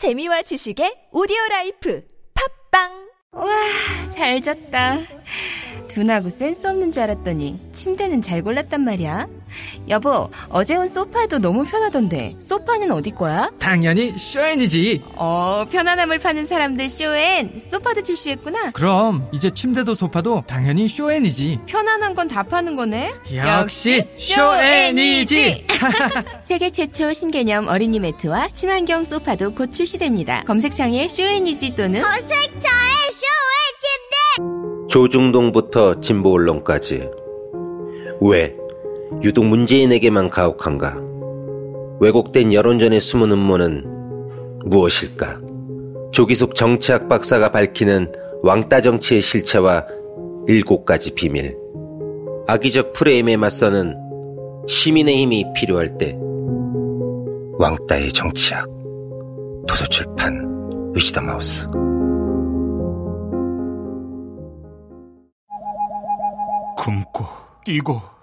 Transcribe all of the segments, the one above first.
재미와 지식의 오디오 라이프 팟빵 와, 잘 잤다. 둔하고 센스 없는 줄 알았더니 침대는 잘 골랐단 말이야. 여보, 어제 온 소파도 너무 편하던데 소파는 어디 거야? 당연히 쇼엔이지. 어, 편안함을 파는 사람들 쇼엔 소파도 출시했구나. 그럼 이제 침대도 소파도 당연히 쇼엔이지. 편안한 건 다 파는 거네. 역시 쇼엔이지. 세계 최초 신개념 어린이 매트와 친환경 소파도 곧 출시됩니다. 검색창에 쇼엔이지 또는 검색창에 쇼의 조중동부터 진보 언론까지 왜 유독 문재인에게만 가혹한가? 왜곡된 여론전의 숨은 음모는 무엇일까? 조기숙 정치학 박사가 밝히는 왕따 정치의 실체와 일곱 가지 비밀. 악의적 프레임에 맞서는 시민의 힘이 필요할 때 왕따의 정치학. 도서출판 위시더 마우스. 굶고 뛰고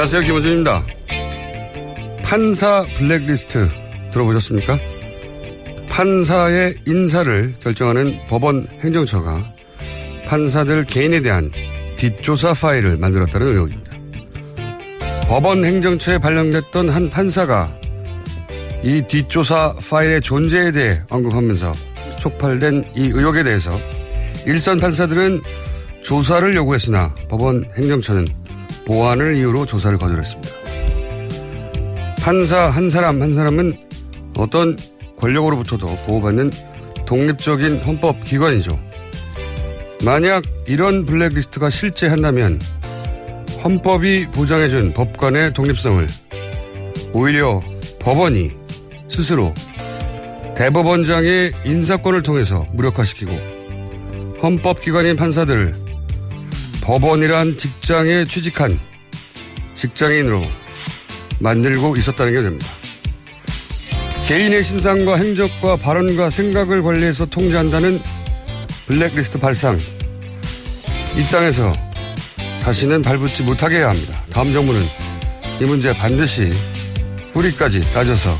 안녕하세요. 김호준입니다. 판사 블랙리스트 들어보셨습니까? 판사의 인사를 결정하는 법원 행정처가 판사들 개인에 대한 뒷조사 파일을 만들었다는 의혹입니다. 법원 행정처에 발령됐던 한 판사가 이 뒷조사 파일의 존재에 대해 언급하면서 촉발된 이 의혹에 대해서 일선 판사들은 조사를 요구했으나 법원 행정처는 보안을 이유로 조사를 거절했습니다. 판사 한 사람 한 사람은 어떤 권력으로부터도 보호받는 독립적인 헌법 기관이죠. 만약 이런 블랙리스트가 실제 한다면 헌법이 보장해준 법관의 독립성을 오히려 법원이 스스로 대법원장의 인사권을 통해서 무력화시키고 헌법기관인 판사들 법원이란 직장에 취직한 직장인으로 만들고 있었다는 게 됩니다. 개인의 신상과 행적과 발언과 생각을 관리해서 통제한다는 블랙리스트 발상. 이 땅에서 다시는 발붙지 못하게 해야 합니다. 다음 정부는 이 문제 반드시 뿌리까지 따져서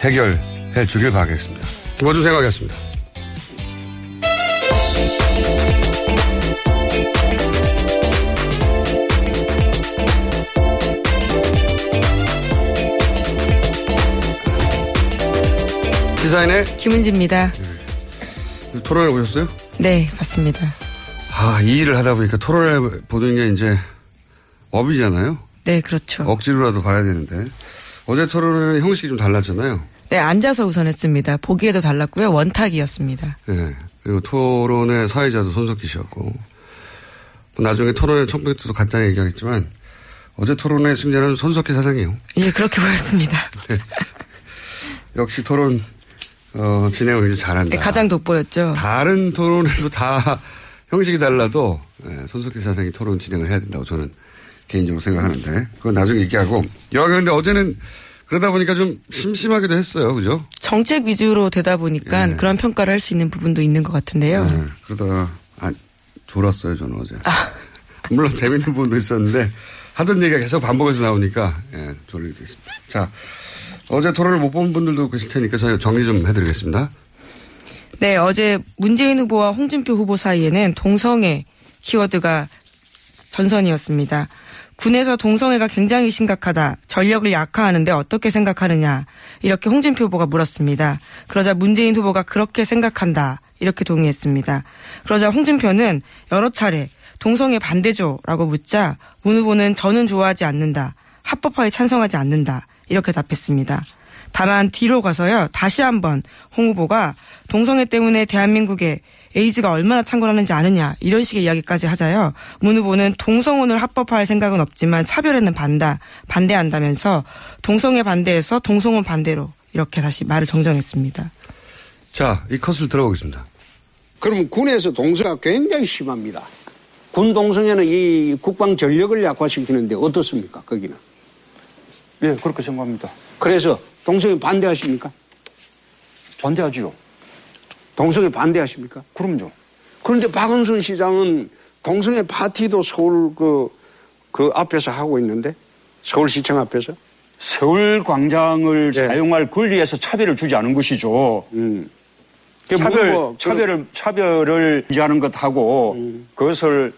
해결해 주길 바라겠습니다. 김호준 생각이었습니다. 시사인의 김은지입니다. 네. 토론회 보셨어요? 네, 봤습니다. 아, 이 일을 하다 보니까 토론회 보는 게 이제 업이잖아요? 네, 그렇죠. 억지로라도 봐야 되는데. 어제 토론회는 형식이 좀 달랐잖아요? 네, 앉아서 우선 했습니다. 보기에도 달랐고요. 원탁이었습니다. 네. 그리고 토론회 사회자도 손석희 씨였고. 뭐 나중에 토론회 청평 때도 간단히 얘기하겠지만 어제 토론회 승자는 손석희 사장이에요. 예, 그렇게 보였습니다. 네. 역시 토론 어, 진행을 이제 잘한다. 네, 가장 돋보였죠. 다른 토론에도 다 형식이 달라도 네, 손석희 사장이 토론 진행을 해야 된다고 저는 개인적으로 생각하는데 그건 나중에 얘기하고 여하간 근데 어제는 그러다 보니까 좀 심심하기도 했어요. 그죠? 정책 위주로 되다 보니까 네. 그런 평가를 할 수 있는 부분도 있는 것 같은데요. 네, 그러다가 아, 졸았어요. 저는 어제. 아. 물론 재밌는 부분도 있었는데 하던 얘기가 계속 반복해서 나오니까 예, 졸리게 됐습니다. 자, 어제 토론을 못 본 분들도 계실 테니까 저희 정리 좀 해드리겠습니다. 네, 어제 문재인 후보와 홍준표 후보 사이에는 동성애 키워드가 전선이었습니다. 군에서 동성애가 굉장히 심각하다. 전력을 약화하는데 어떻게 생각하느냐. 이렇게 홍준표 후보가 물었습니다. 그러자 문재인 후보가 그렇게 생각한다. 이렇게 동의했습니다. 그러자 홍준표는 여러 차례 동성애 반대죠라고 묻자 문 후보는 저는 좋아하지 않는다. 합법화에 찬성하지 않는다. 이렇게 답했습니다. 다만 뒤로 가서요. 다시 한번 홍 후보가 동성애 때문에 대한민국에 에이즈가 얼마나 창궐하는지 아느냐 이런 식의 이야기까지 하자요. 문 후보는 동성혼을 합법화할 생각은 없지만 차별에는 반다 반대한다면서 동성애 반대에서 동성혼 반대로 이렇게 다시 말을 정정했습니다. 자, 이 컷을 들어보겠습니다. 그럼 군에서 동성애가 굉장히 심합니다. 군 동성애는 이 국방 전력을 약화시키는데 어떻습니까? 거기는. 예, 그렇게 생각합니다. 그래서 동성애 반대하십니까? 반대하지요. 동성애 반대하십니까? 그럼요. 그런데 박원순 시장은 동성애 파티도 서울 그, 그 앞에서 하고 있는데 서울시청 앞에서 서울 광장을 예. 사용할 권리에서 차별을 주지 않은 것이죠. 음. 차별, 뭐, 그- 차별을, 차별을 유지하는 것하고 음. 그것을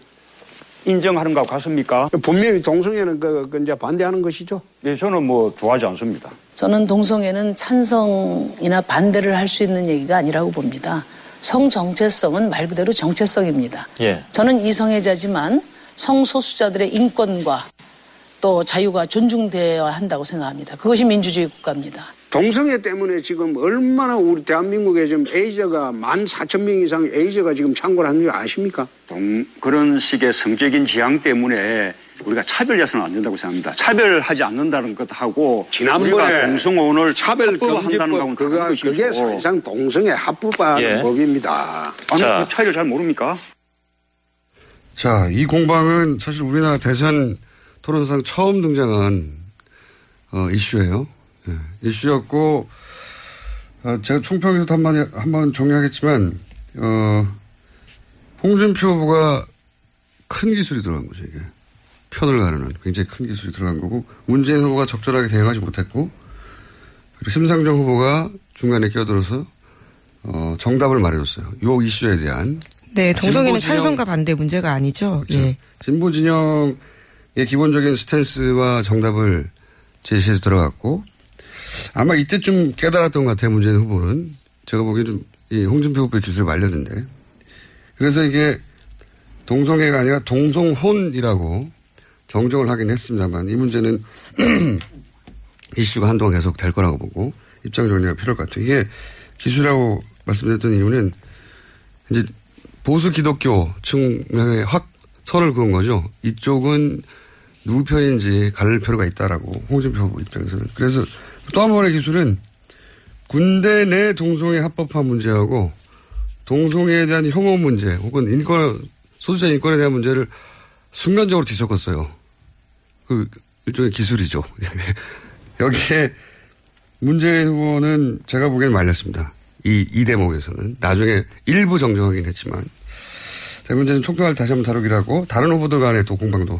인정하는 것 같습니까? 분명히 동성애는 그, 그 이제 반대하는 것이죠. 예, 저는 뭐 좋아하지 않습니다. 저는 동성애는 찬성이나 반대를 할 수 있는 얘기가 아니라고 봅니다. 성 정체성은 말 그대로 정체성입니다. 예. 저는 이성애자지만 성소수자들의 인권과 또 자유가 존중되어야 한다고 생각합니다. 그것이 민주주의 국가입니다. 동성애 때문에 지금 얼마나 우리 대한민국에 지금 에이저가 만 사천 명 이상 에이저가 지금 창궐하는 줄 아십니까? 동, 그런 식의 성적인 지향 때문에 우리가 차별해서는 안 된다고 생각합니다. 차별하지 않는다는 것하고 지난번에 우리가 동성혼을 차별 금지법 거하고는 그거 그게. 사실상 동성애 합법화하는 예. 법입니다. 아니, 그 차이를 잘 모릅니까? 자, 이 공방은 사실 우리나라 대선 토론상 처음 등장한 어, 이슈예요. 예, 이슈였고 어, 제가 총평에서도 한번 한번 정리하겠지만 어, 홍준표 후보가 큰 기술이 들어간 거죠 이게 편을 가르는 굉장히 큰 기술이 들어간 거고 문재인 후보가 적절하게 대응하지 못했고 그리고 심상정 후보가 중간에 끼어들어서 어, 정답을 말해줬어요. 요 이슈에 대한 네, 동성애는 진보 진영- 찬성과 반대 문제가 아니죠. 그렇죠. 예. 진보 진영 의 기본적인 스탠스와 정답을 제시해서 들어갔고 아마 이때쯤 깨달았던 것 같아요. 문재인 후보는 제가 보기엔 좀 이 홍준표 후보의 기술이 말렸는데 그래서 이게 동성애가 아니라 동성혼이라고 정정을 하긴 했습니다만 이 문제는 이슈가 한동안 계속 될 거라고 보고 입장 정리가 필요할 것 같아요. 이게 기술이라고 말씀드렸던 이유는 이제 보수 기독교 층에 확 선을 그은 거죠. 이쪽은 누구 편인지 가릴 필요가 있다라고 홍준표 후보 입장에서는. 그래서 또 한 번의 기술은 군대 내 동성애 합법화 문제하고 동성애에 대한 혐오 문제 혹은 인권, 소수자 인권에 대한 문제를 순간적으로 뒤섞었어요. 그 일종의 기술이죠. 여기에 문재인 후보는 제가 보기엔 말렸습니다. 이, 이 대목에서는. 나중에 일부 정정하긴 했지만. 자, 문제는 총평을 다시 한번 다루기로 하고, 다른 후보들 간의 또 공방도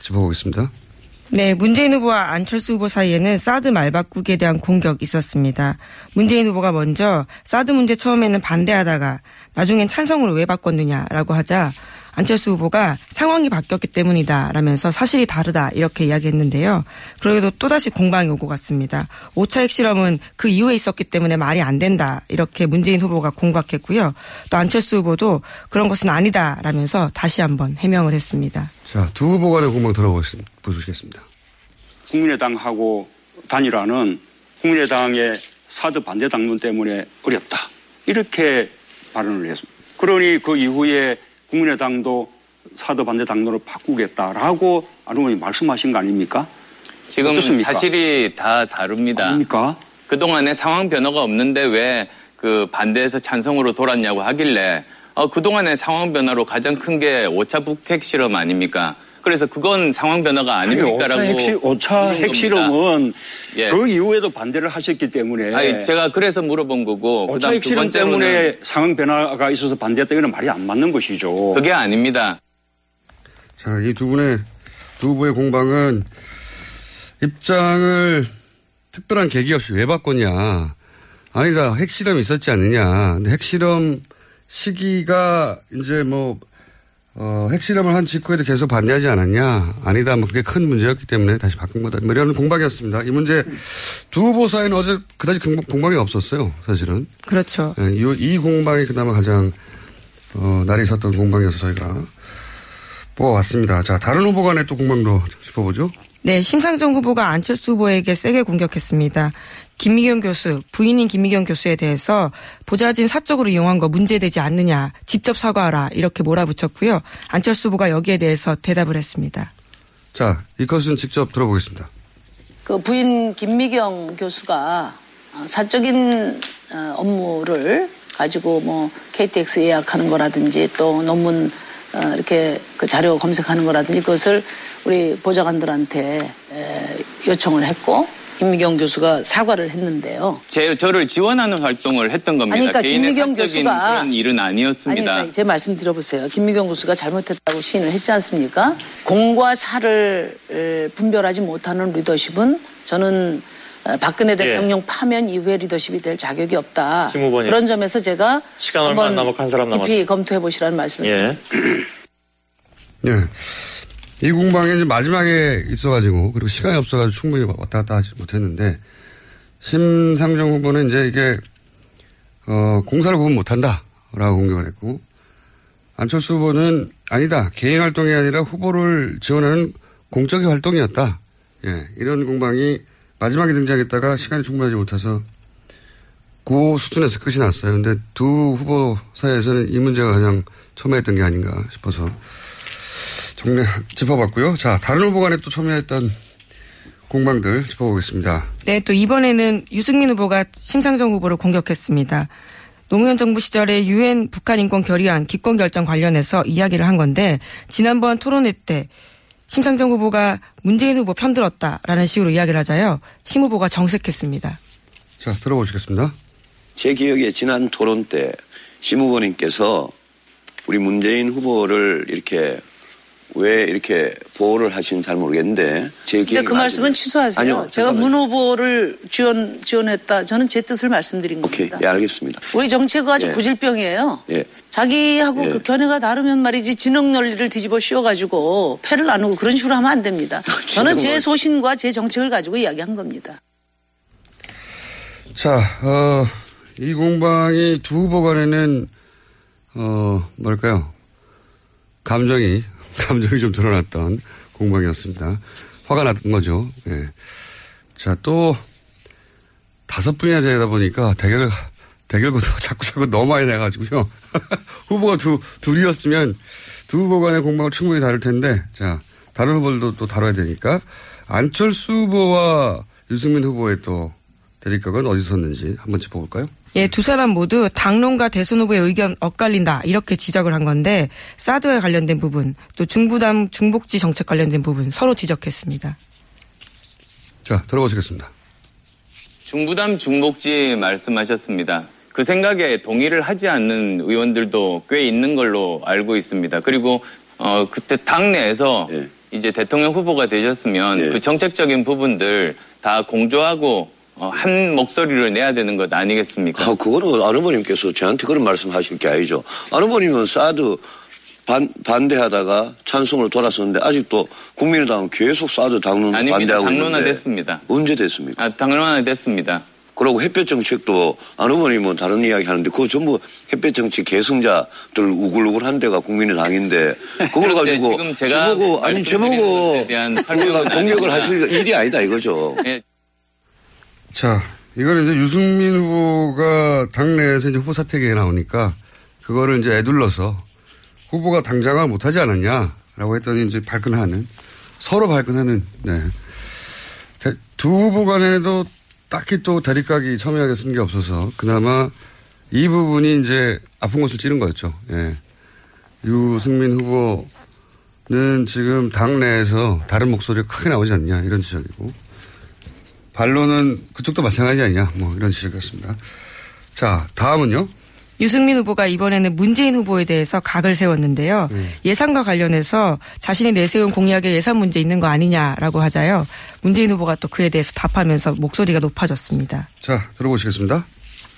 짚어보겠습니다. 네, 문재인 후보와 안철수 후보 사이에는 사드 말바꾸기에 대한 공격이 있었습니다. 문재인 후보가 먼저 사드 문제 처음에는 반대하다가 나중엔 찬성으로 왜 바꿨느냐라고 하자 안철수 후보가 상황이 바뀌었기 때문이다 라면서 사실이 다르다 이렇게 이야기했는데요. 그래도 또다시 공방이 오고 갔습니다. 5차 핵실험은 그 이후에 있었기 때문에 말이 안 된다 이렇게 문재인 후보가 공박했고요. 또 안철수 후보도 그런 것은 아니다 라면서 다시 한번 해명을 했습니다. 자, 두 후보 간의 공방 들어보시겠습니다. 국민의당하고 단일화는 국민의당의 사드 반대 당론 때문에 어렵다. 이렇게 발언을 했습니다. 그러니 그 이후에 국민의당도 사드 반대 당론을 바꾸겠다라고 안 의원이 말씀하신 거 아닙니까? 지금 어떻습니까? 사실이 다 다릅니다. 아닙니까? 그동안에 상황 변화가 없는데 왜 그 반대에서 찬성으로 돌았냐고 하길래 어, 그동안의 상황 변화로 가장 큰 게 5차 북핵 실험 아닙니까? 그래서 그건 상황 변화가 아닙니까라고 5차, 핵시, 5차 물은 겁니다. 핵실험은 예. 그 이후에도 반대를 하셨기 때문에 아니, 제가 그래서 물어본 거고 5차 그다음 두 핵실험 번째로는 때문에 상황 변화가 있어서 반대했다 이건 말이 안 맞는 것이죠. 그게 아닙니다. 자, 이 두 분의, 두 후보의 공방은 입장을 특별한 계기 없이 왜 바꿨냐. 아니다. 핵실험이 있었지 않느냐. 근데 핵실험 시기가 이제 뭐, 어, 핵실험을 한 직후에도 계속 반대하지 않았냐. 아니다. 뭐 그게 큰 문제였기 때문에 다시 바꾼 거다. 뭐 이런 공방이었습니다. 이 문제 두 후보 사이는 어제 그다지 공방- 공방이 없었어요. 사실은. 그렇죠. 예, 이, 이 공방이 그나마 가장 어, 날이 섰던 공방이어서 저희가 뽑아왔습니다. 자, 다른 후보 간의 또 공방도 짚어보죠. 네, 심상정 후보가 안철수 후보에게 세게 공격했습니다. 김미경 교수, 부인인 김미경 교수에 대해서 보좌진 사적으로 이용한 거 문제되지 않느냐, 직접 사과하라, 이렇게 몰아붙였고요. 안철수 후보가 여기에 대해서 대답을 했습니다. 자, 이 컷은 직접 들어보겠습니다. 그 부인 김미경 교수가 어, 사적인 어, 업무를 가지고 뭐 KTX 예약하는 거라든지 또 논문 어, 이렇게 그 자료 검색하는 거라든지 그것을 우리 보좌관들한테 에, 요청을 했고 김미경 교수가 사과를 했는데요. 제 저를 지원하는 활동을 했던 겁니다. 아니, 그러니까 개인의 김미경 사적인 교수가- 그런 일은 아니, 아니었습니다. 그러니까 제 말씀 들어보세요. 김미경 교수가 잘못했다고 시인을 했지 않습니까? 공과 사를 에, 분별하지 못하는 리더십은 저는 어, 박근혜 대통령 파면 이후의 리더십이 될 자격이 없다. 김 후보님. 그런 점에서 제가 시간 얼마 안 한번 남았고 한 사람 깊이 남았어요. 검토해 보시라는 말씀을 예. 예. 이 이제 마지막에 있어가지고, 그리고 시간이 없어가지고 충분히 왔다 갔다 하지 못했는데, 심상정 후보는 이제 이게, 어, 공사를 구분 못한다. 라고 공격을 했고, 안철수 후보는 아니다. 개인 활동이 아니라 후보를 지원하는 공적인 활동이었다. 예. 이런 공방이 마지막에 등장했다가 시간이 충분하지 못해서 그 수준에서 끝이 났어요. 근데 두 후보 사이에서는 이 문제가 가장 첨예했던 게 아닌가 싶어서 정리 짚어봤고요. 자, 다른 후보 간에 또 첨예했던 공방들 짚어보겠습니다. 네, 또 이번에는 유승민 후보가 심상정 후보를 공격했습니다. 노무현 정부 시절에 유엔 북한 인권 결의안 기권 결정 관련해서 이야기를 한 건데 지난번 토론회 때 심상정 후보가 문재인 후보 편들었다라는 식으로 이야기를 하자요. 심 후보가 정색했습니다. 자, 들어보시겠습니다. 제 기억에 지난 토론 때 심 후보님께서 우리 문재인 후보를 이렇게 왜 이렇게 보호를 하시는지 잘 모르겠는데 제 근데 기억에 그 말씀은 취소하세요. 아니요, 제가 잠깐만요. 문 후보를 지원 지원했다. 저는 제 뜻을 말씀드린 오케이, 겁니다. 예, 알겠습니다. 우리 정치가 아주 예. 구질병이에요. 예. 자기하고 예. 그 견해가 다르면 말이지 진흙 논리를 뒤집어 씌워가지고 패를 나누고 그런 식으로 하면 안 됩니다. 저는 제 소신과 제 정책을 가지고 이야기한 겁니다. 자, 어, 이 공방이 두 후보 간에는, 어, 뭘까요? 감정이, 감정이 좀 드러났던 공방이었습니다. 화가 났던 거죠. 예. 자, 또, 다섯 분이나 되다 보니까 대결, 대결구도가 자꾸 자꾸 너무 많이 나가지고요. 후보가 두, 둘이었으면 두 후보 간의 공방은 충분히 다를 텐데, 자, 다른 후보들도 또 다뤄야 되니까, 안철수 후보와 유승민 후보의 또 대립각은 어디서 섰는지 한번 짚어볼까요? 예, 두 사람 모두 당론과 대선 후보의 의견 엇갈린다 이렇게 지적을 한 건데 사드와 관련된 부분 또 중부담 중복지 정책 관련된 부분 서로 지적했습니다. 자, 들어보시겠습니다. 중부담 중복지 말씀하셨습니다. 그 생각에 동의를 하지 않는 의원들도 꽤 있는 걸로 알고 있습니다. 그리고 어 그때 당내에서 예. 이제 대통령 후보가 되셨으면 그 정책적인 부분들 다 공조하고 어, 한 목소리를 내야 되는 것 아니겠습니까? 아, 그거는 안 후보님께서 저한테 그런 말씀하실 게 아니죠. 안 후보님은 사드 반, 반대하다가 찬성으로 돌아섰는데 아직도 국민의당은 계속 사드 당론 아닙니다. 반대하고 당론화됐습니다. 언제 됐습니까? 아, 당론화됐습니다. 그리고 햇볕 정책도 안 후보님은 다른 이야기 하는데 그거 전부 햇볕 정책 계승자들 우글우글한 데가 국민의당인데 그걸 그런데 가지고 지금 제가 저보고 아니 저보고 공격을. 하실 일이 아니다 이거죠. 예. 자, 이거는 이제 유승민 후보가 당내에서 이제 후보 사퇴기에 나오니까 그거를 이제 애둘러서 후보가 당장을 못하지 않았냐라고 했더니 이제 발끈하는 서로 발끈하는 네. 대- 두 후보 간에도 딱히 또 대립각이 첨예하게 쓴 게 없어서 그나마 이 부분이 이제 아픈 곳을 찌른 거였죠. 예. 유승민 후보는 지금 당내에서 다른 목소리가 크게 나오지 않냐 이런 지적이고 반론은 그쪽도 마찬가지 아니냐 뭐 이런 지적이었습니다. 자 다음은요. 유승민 후보가 이번에는 문재인 후보에 대해서 각을 세웠는데요. 예산과 관련해서 자신이 내세운 공약에 예산 문제 있는 거 아니냐라고 하자요. 문재인 후보가 또 그에 대해서 답하면서 목소리가 높아졌습니다. 자 들어보시겠습니다.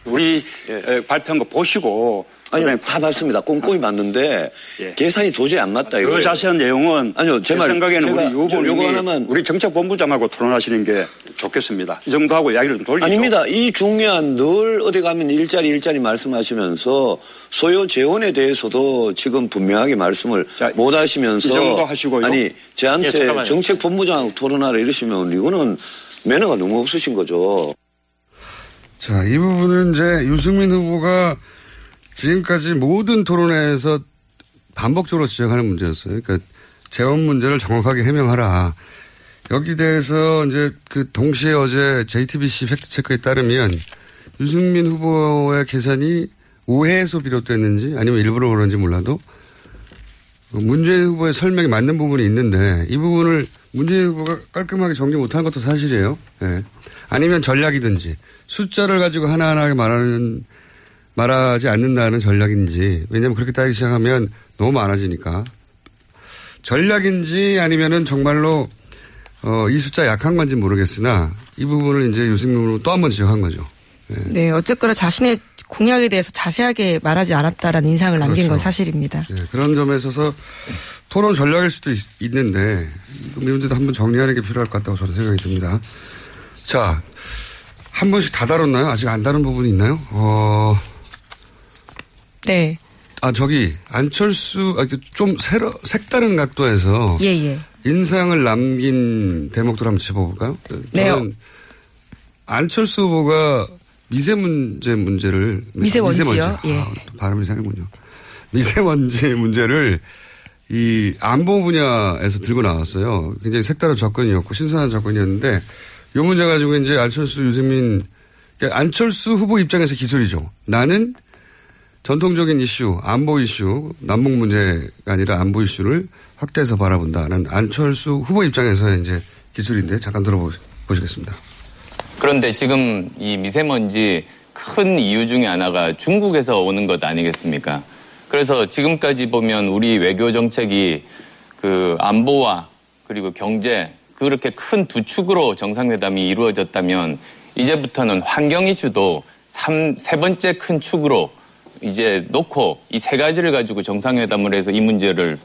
우리 에, 발표한 거 보시고 아니요, 다 봤습니다. 꼼꼼히 봤는데 계산이 도저히 안 맞다. 그 이거예요. 자세한 내용은 아니요, 제 제 말, 생각에는 제가 우리 좀 요거 요거 하나만 우리 정책본부장하고 토론하시는 게 좋겠습니다. 이 정도 하고 이야기를 좀 돌리죠. 아닙니다. 이 중요한 늘 어디 가면 일자리 일자리 말씀하시면서 소요 재원에 대해서도 지금 분명하게 말씀을 못 하시면서 이 정도 하시고요. 아니 예, 저한테 잠깐만요. 정책본부장하고 토론하라 이러시면 이거는 매너가 너무 없으신 거죠. 자, 이 부분은 이제 유승민 후보가 지금까지 모든 토론회에서 반복적으로 지적하는 문제였어요. 그러니까 재원 문제를 정확하게 해명하라. 여기 대해서 이제 그 동시에 어제 JTBC 팩트체크에 따르면 유승민 후보의 계산이 오해에서 비롯됐는지 아니면 일부러 그런지 몰라도 문재인 후보의 설명이 맞는 부분이 있는데 이 부분을 문재인 후보가 깔끔하게 정리 못한 것도 사실이에요. 예. 아니면 전략이든지 숫자를 가지고 하나하나 말하는 말하지 않는다는 전략인지 왜냐하면 그렇게 따지기 시작하면 너무 많아지니까 전략인지 아니면은 정말로 어, 이 숫자 약한 건지 모르겠으나 이 부분을 이제 유승민으로 또 한 번 지적한 거죠. 네, 어쨌거나 자신의 공약에 대해서 자세하게 말하지 않았다라는 인상을 남긴 그렇죠. 건 사실입니다. 네, 그런 점에 있어서 토론 전략일 수도 있, 는데이 문제도 한번 정리하는 게 필요할 것 같다고 저는 생각이 듭니다. 자, 한 번씩 다 다뤘나요? 아직 안 다룬 부분이 있나요? 어, 네. 아, 저기, 안철수, 아, 좀 새로, 색다른 각도에서. 예, 예. 인상을 남긴 대목들 한번 짚어볼까요? 네. 저는 안철수 후보가 미세 문제 문제를. 미세먼지요? 미세먼지. 예. 아, 또 발음이 이상하군요. 미세먼지 문제를 이 안보 분야에서 들고 나왔어요. 굉장히 색다른 접근이었고 신선한 접근이었는데 이 문제 가지고 이제 안철수 유승민 그러니까 안철수 후보 입장에서 기술이죠. 나는 전통적인 이슈, 안보 이슈, 남북 문제가 아니라 안보 이슈를 확대해서 바라본다는 안철수 후보 입장에서 이제 기술인데 잠깐 들어보시겠습니다. 그런데 지금 이 미세먼지 큰 이유 중에 하나가 중국에서 오는 것 아니겠습니까? 그래서 지금까지 보면 우리 외교 정책이 그 안보와 그리고 경제 그렇게 큰 두 축으로 정상회담이 이루어졌다면 이제부터는 환경 이슈도 삼, 세 번째 큰 축으로 이제 놓고 이 세 가지를 가지고 정상회담을 해서 이 문제를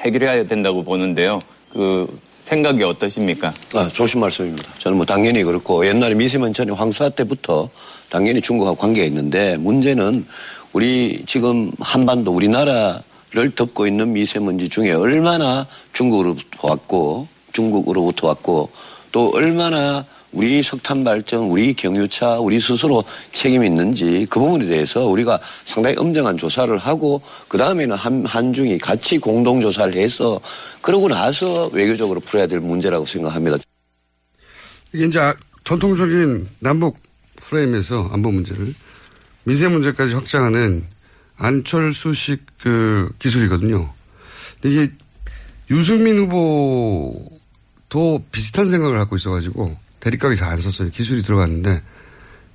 해결해야 된다고 보는데요. 그 생각이 어떠십니까? 아, 좋으신 말씀입니다. 저는 뭐 당연히 그렇고 옛날에 미세먼지 황사 때부터 당연히 중국하고 관계가 있는데 문제는 우리 지금 한반도 우리나라를 덮고 있는 미세먼지 중에 얼마나 중국으로부터 왔고 중국으로부터 왔고 또 얼마나 우리 석탄 발전, 우리 경유차, 우리 스스로 책임이 있는지 그 부분에 대해서 우리가 상당히 엄정한 조사를 하고 그 다음에는 한, 한중이 같이 공동 조사를 해서 그러고 나서 외교적으로 풀어야 될 문제라고 생각합니다. 이게 이제 아- 전통적인 남북 프레임에서 안보 문제를 미세 문제까지 확장하는 안철수식 그 기술이거든요. 이게 유승민 후보도 비슷한 생각을 갖고 있어가지고 대립각이 잘 안 섰어요. 기술이 들어갔는데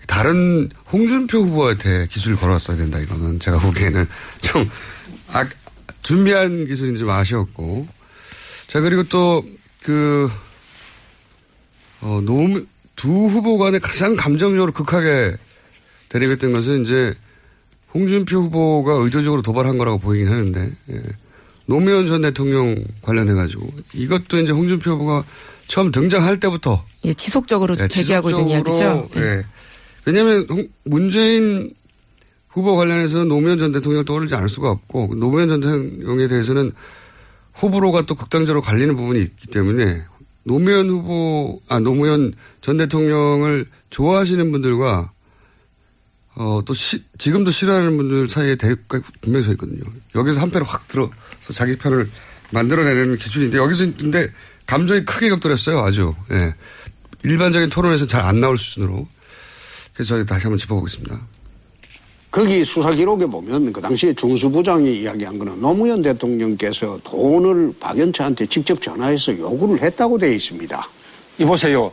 다른 홍준표 후보한테 기술을 걸어왔어야 된다 이거는 제가 보기에는 좀 아, 준비한 기술인지 좀 아쉬웠고 자 그리고 또그 어, 노무, 두 후보 간에 가장 감정적으로 극하게 대립했던 것은 이제 홍준표 후보가 의도적으로 도발한 거라고 보이긴 하는데, 예. 노무현 전 대통령 관련해 가지고 이것도 이제 홍준표 후보가 처음 등장할 때부터 예, 지속적으로 예, 제기하고 있는 이야기죠. 예. 왜냐하면 홍- 문재인 후보 관련해서 노무현 전 대통령 떠오르지 않을 수가 없고 노무현 전 대통령에 대해서는 호불호가 또 극단적으로 갈리는 부분이 있기 때문에 노무현 후보 아 노무현 전 대통령을 좋아하시는 분들과 어, 또 시- 지금도 싫어하는 분들 사이에 대립가 분명히 서 있거든요. 여기서 한 편을 확 들어서 자기 편을 만들어내는 기준인데 여기서 근데 감정이 크게 격돌했어요. 아주. 예. 일반적인 토론에서 잘 안 나올 수준으로. 그래서 저희 다시 한번 짚어보겠습니다. 거기 수사 기록에 보면 그 당시에 중수부장이 이야기한 거는 노무현 대통령께서 돈을 박연차한테 직접 전화해서 요구를 했다고 되어 있습니다. 이보세요.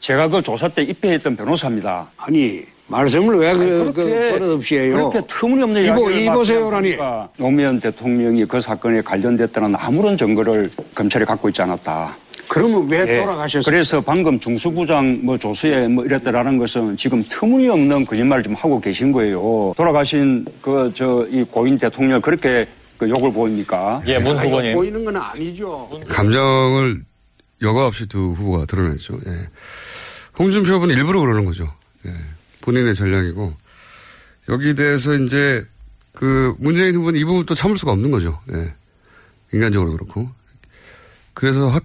제가 그 조사 때 입회했던 변호사입니다. 아니 말씀을 왜 그, 그 버릇없이 해요? 그렇게 터무니없는 이보, 이야기를 이보세요라니. 노무현 대통령이 그 사건에 관련됐다는 아무런 증거를 검찰이 갖고 있지 않았다. 그러면 왜 예, 돌아가셨어요? 그래서 방금 중수부장 뭐 조수에 뭐 이랬다라는 것은 지금 터무니없는 거짓말을 좀 하고 계신 거예요. 돌아가신 그 저 이 고인 대통령 그렇게 그 욕을 보입니까? 예, 문 후보님. 보이는 건 아니죠. 감정을 여과 없이 두 후보가 드러냈죠. 예. 홍준표 후보는 일부러 그러는 거죠. 예. 본인의 전략이고 여기 대해서 이제 그 문재인 후보는 이 부분 또 참을 수가 없는 거죠. 예. 인간적으로 그렇고. 그래서 확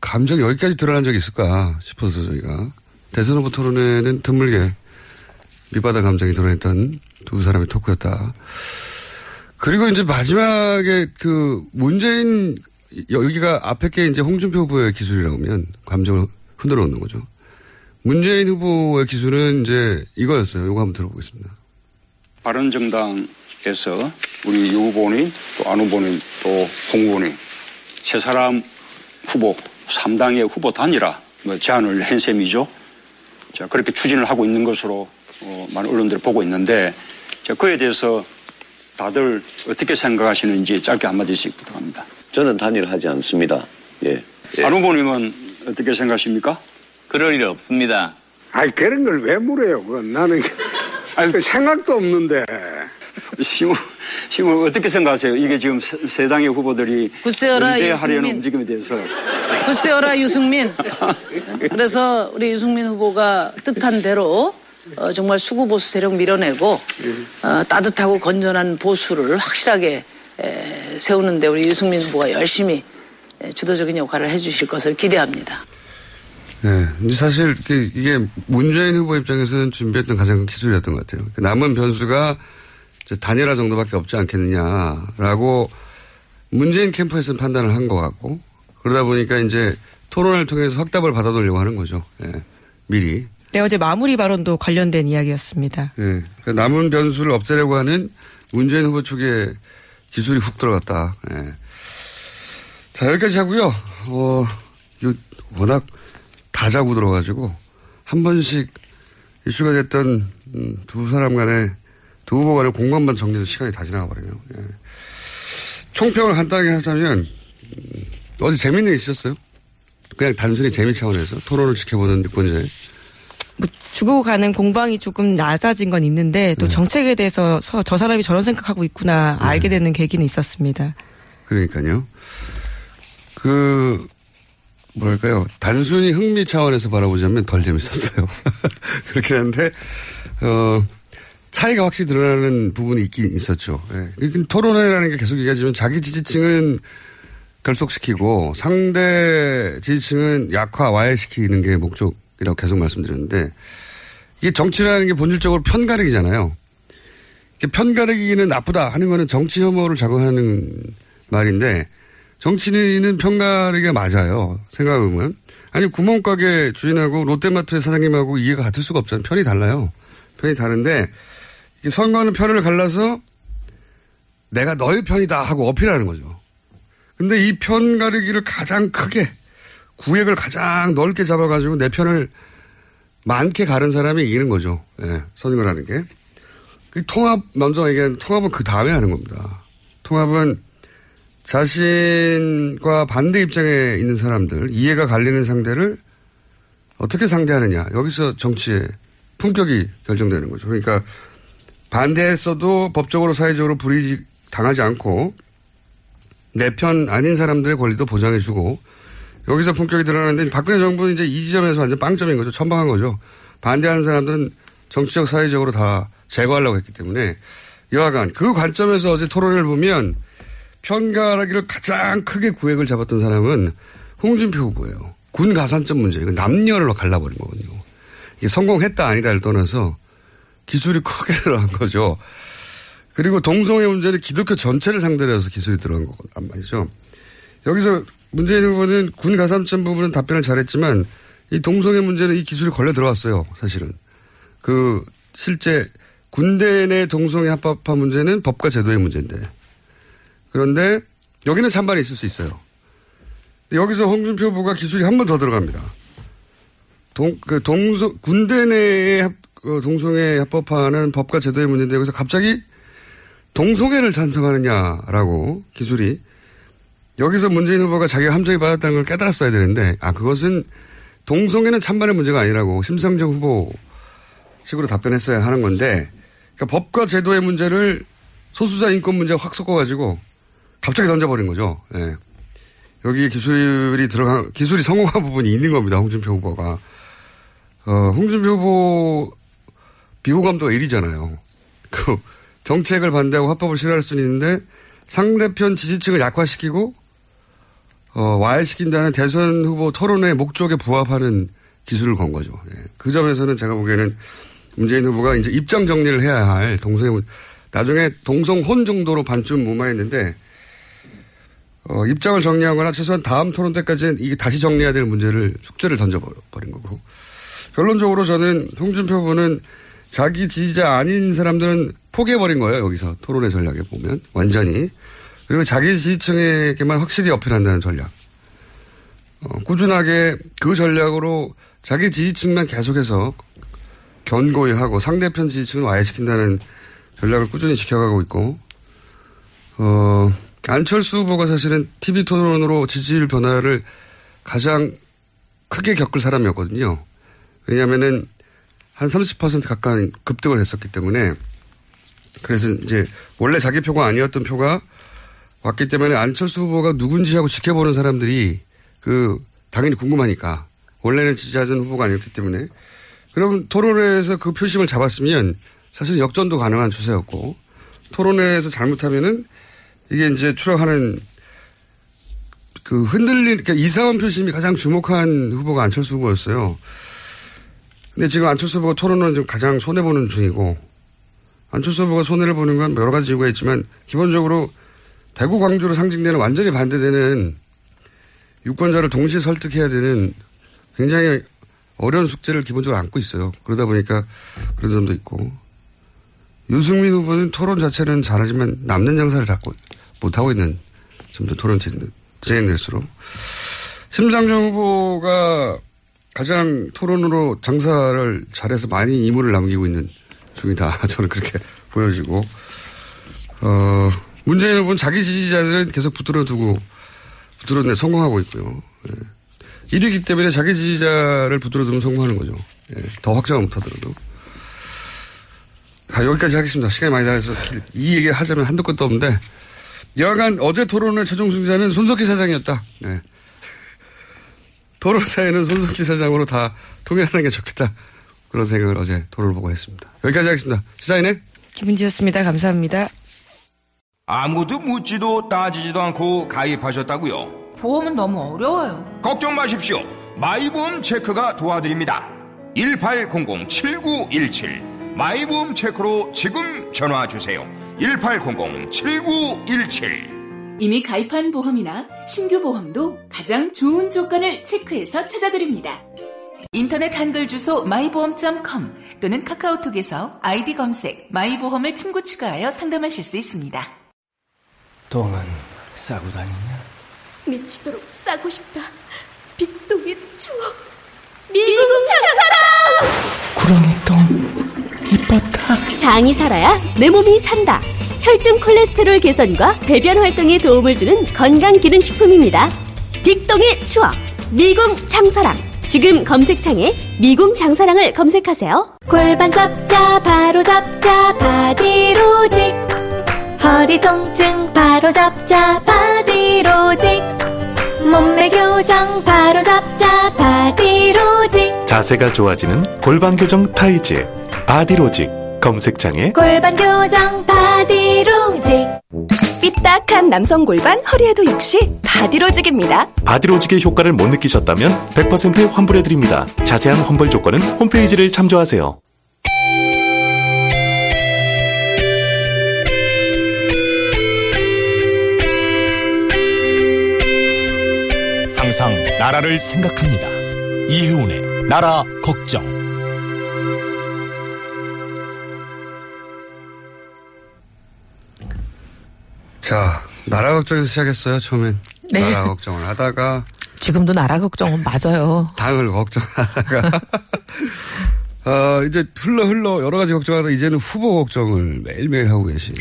감정이 여기까지 드러난 적이 있을까 싶어서 저희가 대선 후보 토론회는 드물게 밑바닥 감정이 드러냈던 두 사람의 토크였다. 그리고 이제 마지막에 그 문재인 여기가 앞에 게 이제 홍준표 후보의 기술이라고 하면 감정을 흔들어 놓는 거죠. 문재인 후보의 기술은 이제 이거였어요. 이거 한번 들어보겠습니다. 바른 정당에서 우리 유 후보님 또 안 후보님 또홍 후보님 세 사람 후보 3당의 후보 단일화 뭐 제안을 한 셈이죠. 자 그렇게 추진을 하고 있는 것으로 어, 많은 언론들이 보고 있는데 자 그에 대해서 다들 어떻게 생각하시는지 짧게 한마디씩 부탁합니다. 저는 단일하지 않습니다. 예. 안 후보님은 어떻게 생각하십니까? 그럴 일 없습니다. 아니 그런 걸 왜 물어요? 그건 나는 그 생각도 없는데. 시무, 시무 어떻게 생각하세요? 이게 지금 세, 세 당의 후보들이 연대하려는 유승민. 움직임에 대해서 글쎄요라 유승민. 그래서 우리 유승민 후보가 뜻한 대로 어, 정말 수구 보수 세력 밀어내고 어, 따뜻하고 건전한 보수를 확실하게 에, 세우는데 우리 유승민 후보가 열심히 에, 주도적인 역할을 해주실 것을 기대합니다. 네. 근데 사실 이게- 문재인 후보 입장에서는 준비했던 가장 큰 기술이었던 것 같아요. 남은 변수가 단일화 정도밖에 없지 않겠느냐라고 문재인 캠프에서는 판단을 한 것 같고 그러다 보니까 이제 토론을 통해서 확답을 받아놓으려고 하는 거죠. 예. 미리. 네, 어제 마무리 발언도 관련된 이야기였습니다. 예. 그 남은 변수를 없애려고 하는 문재인 후보 쪽에 기술이 훅 들어갔다. 예. 자, 여기까지 하고요. 어, 이거 워낙 다 자고 들어가지고 한 번씩 이슈가 됐던 음, 두 사람 간의 두 후보 간의 공간만 정리해도 시간이 다 지나가 버리네요. 예. 총평을 간단하게 하자면 음, 어제 재밌는 일 있었어요? 그냥 단순히 재미 차원에서 토론을 지켜보는 유권자의 주고 가는 공방이 조금 낮아진 건 있는데 네. 또 정책에 대해서 서- 저 사람이 저런 생각하고 있구나 알게 되는 계기는 있었습니다. 그러니까요. 그, 뭐랄까요. 단순히 흥미 차원에서 바라보자면 덜 재밌었어요. 그렇긴 한데, 어, 차이가 확실히 드러나는 부분이 있긴 있었죠. 예. 토론회라는 게 계속 얘기하지만 자기 지지층은 결속시키고 상대 지지층은 약화, 와해시키는 게 목적이라고 계속 말씀드렸는데 이게 정치라는 게 본질적으로 편가르기잖아요. 편가르기는 나쁘다 하는 거는 정치 혐오를 작용하는 말인데 정치인은 편가르기가 맞아요. 생각해보면. 아니 구멍가게 주인하고 롯데마트 사장님하고 이해가 같을 수가 없잖아요. 편이 달라요. 편이 다른데 이 선거는 편을 갈라서 내가 너의 편이다 하고 어필하는 거죠. 근데 이 편 가르기를 가장 크게 구획을 가장 넓게 잡아가지고 내 편을 많게 가른 사람이 이기는 거죠. 예, 선거라는 게. 그 통합, 먼저 얘기한 통합은 그 다음에 하는 겁니다. 통합은 자신과 반대 입장에 있는 사람들, 이해가 갈리는 상대를 어떻게 상대하느냐. 여기서 정치의 품격이 결정되는 거죠. 그러니까 반대했어도 법적으로 사회적으로 불이익 당하지 않고 내 편 아닌 사람들의 권리도 보장해주고 여기서 품격이 드러나는데 박근혜 정부는 이제 이 지점에서 완전 빵점인 거죠. 천방한 거죠. 반대하는 사람들은 정치적 사회적으로 다 제거하려고 했기 때문에 여하간 그 관점에서 어제 토론을 보면 편가르기를 가장 크게 구획을 잡았던 사람은 홍준표 후보예요. 군 가산점 문제. 이거 남녀를 갈라버린 거거든요. 이게 성공했다 아니다를 떠나서 기술이 크게 들어간 거죠. 그리고 동성애 문제는 기독교 전체를 상대로 해서 기술이 들어간 거란 말이죠. 여기서 문재인 후보는 군 가산점 부분은 답변을 잘했지만 이 동성애 문제는 이 기술이 걸려 들어왔어요. 사실은. 그 실제 군대 내 동성애 합법화 문제는 법과 제도의 문제인데. 그런데 여기는 찬반이 있을 수 있어요. 여기서 홍준표 후보가 기술이 한 번 더 들어갑니다. 동, 그 동성, 군대 내에 합, 어, 동성애 합법화는 법과 제도의 문제인데 여기서 갑자기 동성애를 찬성하느냐라고 기술이 여기서 문재인 후보가 자기가 함정이 받았다는 걸 깨달았어야 되는데, 아, 그것은 동성애는 찬반의 문제가 아니라고 심상정 후보 식으로 답변했어야 하는 건데, 그러니까 법과 제도의 문제를 소수자 인권 문제와 확 섞어가지고 갑자기 던져버린 거죠. 예. 여기에 기술이 들어간, 기술이 성공한 부분이 있는 겁니다. 홍준표 후보가. 어, 홍준표 후보 비호감도가 1위잖아요. 그 정책을 반대하고 합법을 싫어할 수는 있는데 상대편 지지층을 약화시키고 어, 와해시킨다는 대선 후보 토론의 목적에 부합하는 기술을 건 거죠. 예. 그 점에서는 제가 보기에는 문재인 후보가 이제 입장 정리를 해야 할 동성애, 나중에 동성혼 정도로 반쯤 무마했는데, 어, 입장을 정리하거나 최소한 다음 토론 때까지는 이게 다시 정리해야 될 문제를 숙제를 던져버린 거고. 결론적으로 저는 홍준표 후보는 자기 지지자 아닌 사람들은 포기해버린 거예요. 여기서 토론의 전략에 보면. 완전히. 그리고 자기 지지층에게만 확실히 어필한다는 전략. 어, 꾸준하게 그 전략으로 자기 지지층만 계속해서 견고히 하고 상대편 지지층을 와해시킨다는 전략을 꾸준히 지켜가고 있고, 어, 안철수 후보가 사실은 TV 토론으로 지지율 변화를 가장 크게 겪을 사람이었거든요. 왜냐면은 한 30% 가까이 급등을 했었기 때문에 그래서 이제 원래 자기 표가 아니었던 표가 왔기 때문에 안철수 후보가 누군지 하고 지켜보는 사람들이 그 당연히 궁금하니까 원래는 지지하던 후보가 아니었기 때문에 그럼 토론회에서 그 표심을 잡았으면 사실 역전도 가능한 추세였고 토론회에서 잘못하면은 이게 이제 추락하는 그 흔들린 그러니까 이상한 표심이 가장 주목한 후보가 안철수 후보였어요. 근데 지금 안철수 후보가 토론은 좀 가장 손해 보는 중이고 안철수 후보가 손해를 보는 건 여러 가지 이유가 있지만 기본적으로 대구 광주로 상징되는 완전히 반대되는 유권자를 동시에 설득해야 되는 굉장히 어려운 숙제를 기본적으로 안고 있어요. 그러다 보니까 그런 점도 있고 유승민 후보는 토론 자체는 잘하지만 남는 장사를 자꾸 못하고 있는 점도 토론 진행될수록 심상정 후보가 가장 토론으로 장사를 잘해서 많이 이물을 남기고 있는 중이다. 저는 그렇게 보여지고, 어, 문재인 후보는 자기 지지자들은 계속 붙들어 두고, 붙들어 두는 성공하고 있고요. 예. 1위기 때문에 자기 지지자를 붙들어 두면 성공하는 거죠. 예. 더 확장을 못 하더라도. 아, 여기까지 하겠습니다. 시간이 많이 나가서 이 얘기 하자면 한도 끝도 없는데, 여하간 어제 토론의 최종 승자는 손석희 사장이었다. 네. 토론사에는 손석희 사장으로 다 통일하는 게 좋겠다. 그런 생각을 어제 토론을 보고 했습니다. 여기까지 하겠습니다. 시사인의 김은지였습니다. 감사합니다. 아무도 묻지도 따지지도 않고 가입하셨다고요? 보험은 너무 어려워요. 걱정 마십시오. 마이보험 체크가 도와드립니다. 1800-7917 마이보험 체크로 지금 전화 주세요. 1800-7917 이미 가입한 보험이나 신규 보험도 가장 좋은 조건을 체크해서 찾아드립니다. 인터넷 한글 주소 마이보험.com 또는 카카오톡에서 아이디 검색 마이보험을 친구 추가하여 상담하실 수 있습니다. 똥은 싸고 다니냐? 미치도록 싸고 싶다. 빅동의 추억. 미국 장사랑! 구렁이 똥. 장이 살아야 내 몸이 산다. 혈중 콜레스테롤 개선과 배변 활동에 도움을 주는 건강 기능 식품입니다. 빅동의 추억 미궁 장사랑 지금 검색창에 미궁 장사랑을 검색하세요. 골반 잡자 바로 잡자 바디로직 허리 통증 바로 잡자 바디로직 몸매 교정 바로 잡자 바디로직 자세가 좋아지는 골반 교정 타이즈 바디로직 검색창에 골반 교정 바디로직 삐딱한 남성 골반 허리에도 역시 바디로직입니다. 바디로직의 효과를 못 느끼셨다면 100% 환불해드립니다. 자세한 환불 조건은 홈페이지를 참조하세요. 항상 나라를 생각합니다. 이혜훈의 나라 걱정. 자, 나라 걱정에서 시작했어요, 처음엔. 네. 나라 걱정을 하다가. 지금도 나라 걱정은 맞아요. 당을 걱정하다가. 어, 이제 흘러 흘러 여러 가지 걱정하다 이제는 후보 걱정을 매일매일 하고 계신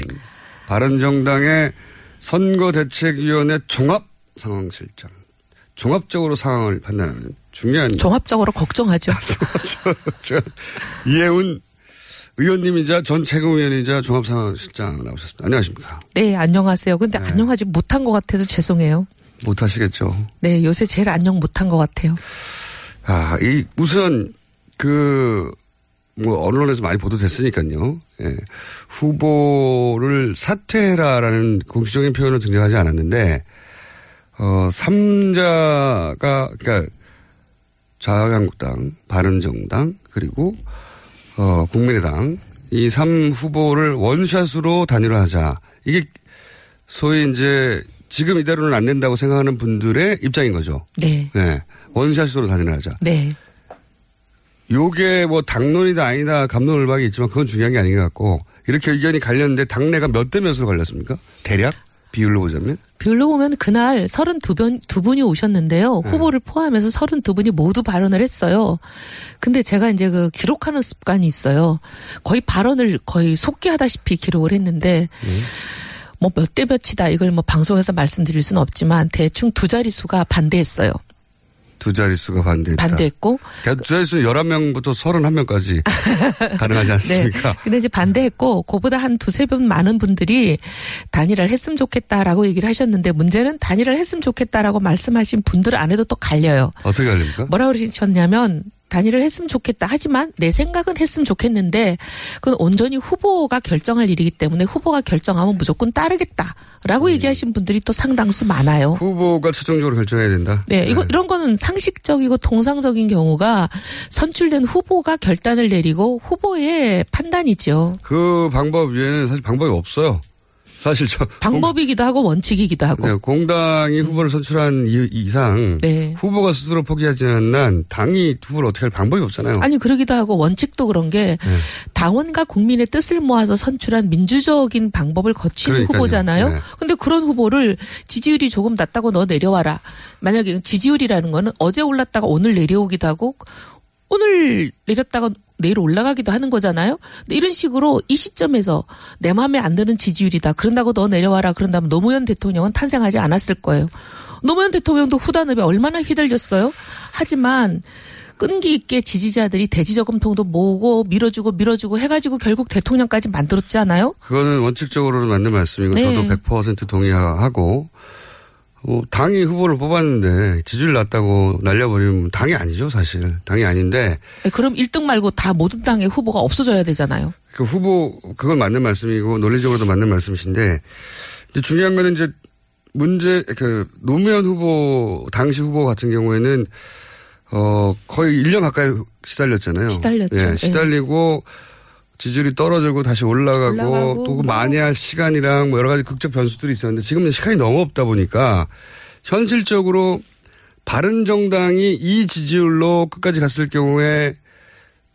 바른정당의 선거대책위원회 종합 상황실장. 종합적으로 상황을 판단하는 중요한. 종합적으로 걱정하죠. 저, 이혜훈 의원님이자 전 최고위원이자 종합상황실장 나오셨습니다. 안녕하십니까. 네, 안녕하세요. 근데 안녕하지 못한 것 같아서 죄송해요. 못하시겠죠. 네, 요새 제일 안녕 못한 것 같아요. 아, 이, 우선, 그, 뭐, 언론에서 많이 보도됐으니까요. 예. 후보를 사퇴해라라는 공식적인 표현은 등장하지 않았는데, 어, 3자가, 그러니까 자유한국당, 바른정당, 그리고, 어, 국민의당, 이 3 후보를 원샷으로 단일화하자. 이게 소위 이제 지금 이대로는 안 된다고 생각하는 분들의 입장인 거죠. 네. 네. 원샷으로 단일화하자. 네. 요게 뭐 당론이다 아니다 감론을박이 있지만 그건 중요한 게 아닌 것 같고 이렇게 의견이 갈렸는데 당내가 몇 대 몇으로 갈렸습니까? 대략 비율로 보자면 비율로 보면 그날 32분, 두 분이 오셨는데요. 네. 후보를 포함해서 32분이 모두 발언을 했어요. 근데 제가 이제 그 기록하는 습관이 있어요. 거의 발언을 거의 속기하다시피 기록을 했는데 뭐몇 대 몇이다 이걸 뭐 방송에서 말씀드릴 수는 없지만 대충 두 자릿수가 반대했어요. 두 자릿수가 반대했다. 반대했고 두 자릿수 11명부터 31명까지 가능하지 않습니까? 네. 근데 이제 반대했고, 그보다 한 두세 번 많은 분들이 단일화를 했으면 좋겠다라고 얘기를 하셨는데, 문제는 단일화를 했으면 좋겠다라고 말씀하신 분들 안에도 또 갈려요. 어떻게 알립니까? 뭐라 그러셨냐면, 단일을 했으면 좋겠다. 하지만 내 생각은 했으면 좋겠는데 그건 온전히 후보가 결정할 일이기 때문에 후보가 결정하면 무조건 따르겠다라고 얘기하신 분들이 또 상당수 많아요. 후보가 최종적으로 결정해야 된다. 네, 이거 이런 거는 상식적이고 통상적인 경우가 선출된 후보가 결단을 내리고 후보의 판단이죠. 그 방법 외에는 사실 방법이 없어요. 사실 저 방법이기도 하고 원칙이기도 하고. 네, 공당이 후보를 선출한 이- 이상 네. 후보가 스스로 포기하지 않는 한 당이 후보를 어떻게 할 방법이 없잖아요. 아니 그러기도 하고 원칙도 그런 게 네. 당원과 국민의 뜻을 모아서 선출한 민주적인 방법을 거치는 그러니까요. 후보잖아요. 네. 근데 그런 후보를 지지율이 조금 낮다고 너 내려와라. 만약에 지지율이라는 거는 어제 올랐다가 오늘 내려오기도 하고 오늘 내렸다가 내일 올라가기도 하는 거잖아요. 근데 이런 식으로 이 시점에서 내 마음에 안 드는 지지율이다. 그런다고 너 내려와라. 그런다면 노무현 대통령은 탄생하지 않았을 거예요. 노무현 대통령도 후단업에 얼마나 휘둘렸어요. 하지만 끈기 있게 지지자들이 대지저금통도 모으고 밀어주고 밀어주고 해가지고 결국 대통령까지 만들었잖아요. 그거는 원칙적으로는 맞는 말씀이고 네. 저도 100% 동의하고 어, 당이 후보를 뽑았는데 지지율 낮다고 날려버리면 당이 아니죠 사실 당이 아닌데 네, 그럼 1등 말고 다 모든 당의 후보가 없어져야 되잖아요. 그 후보 그건 맞는 말씀이고 논리적으로도 맞는 말씀이신데 이제 중요한 거는 이제 문제 그 노무현 후보 당시 후보 같은 경우에는 어 거의 1년 가까이 시달렸잖아요. 시달렸죠. 예, 예. 시달리고 지지율이 떨어지고 다시 올라가고, 올라가고 또 그 만회할 시간이랑 뭐 여러 가지 극적 변수들이 있었는데 지금은 시간이 너무 없다 보니까 현실적으로 바른 정당이 이 지지율로 끝까지 갔을 경우에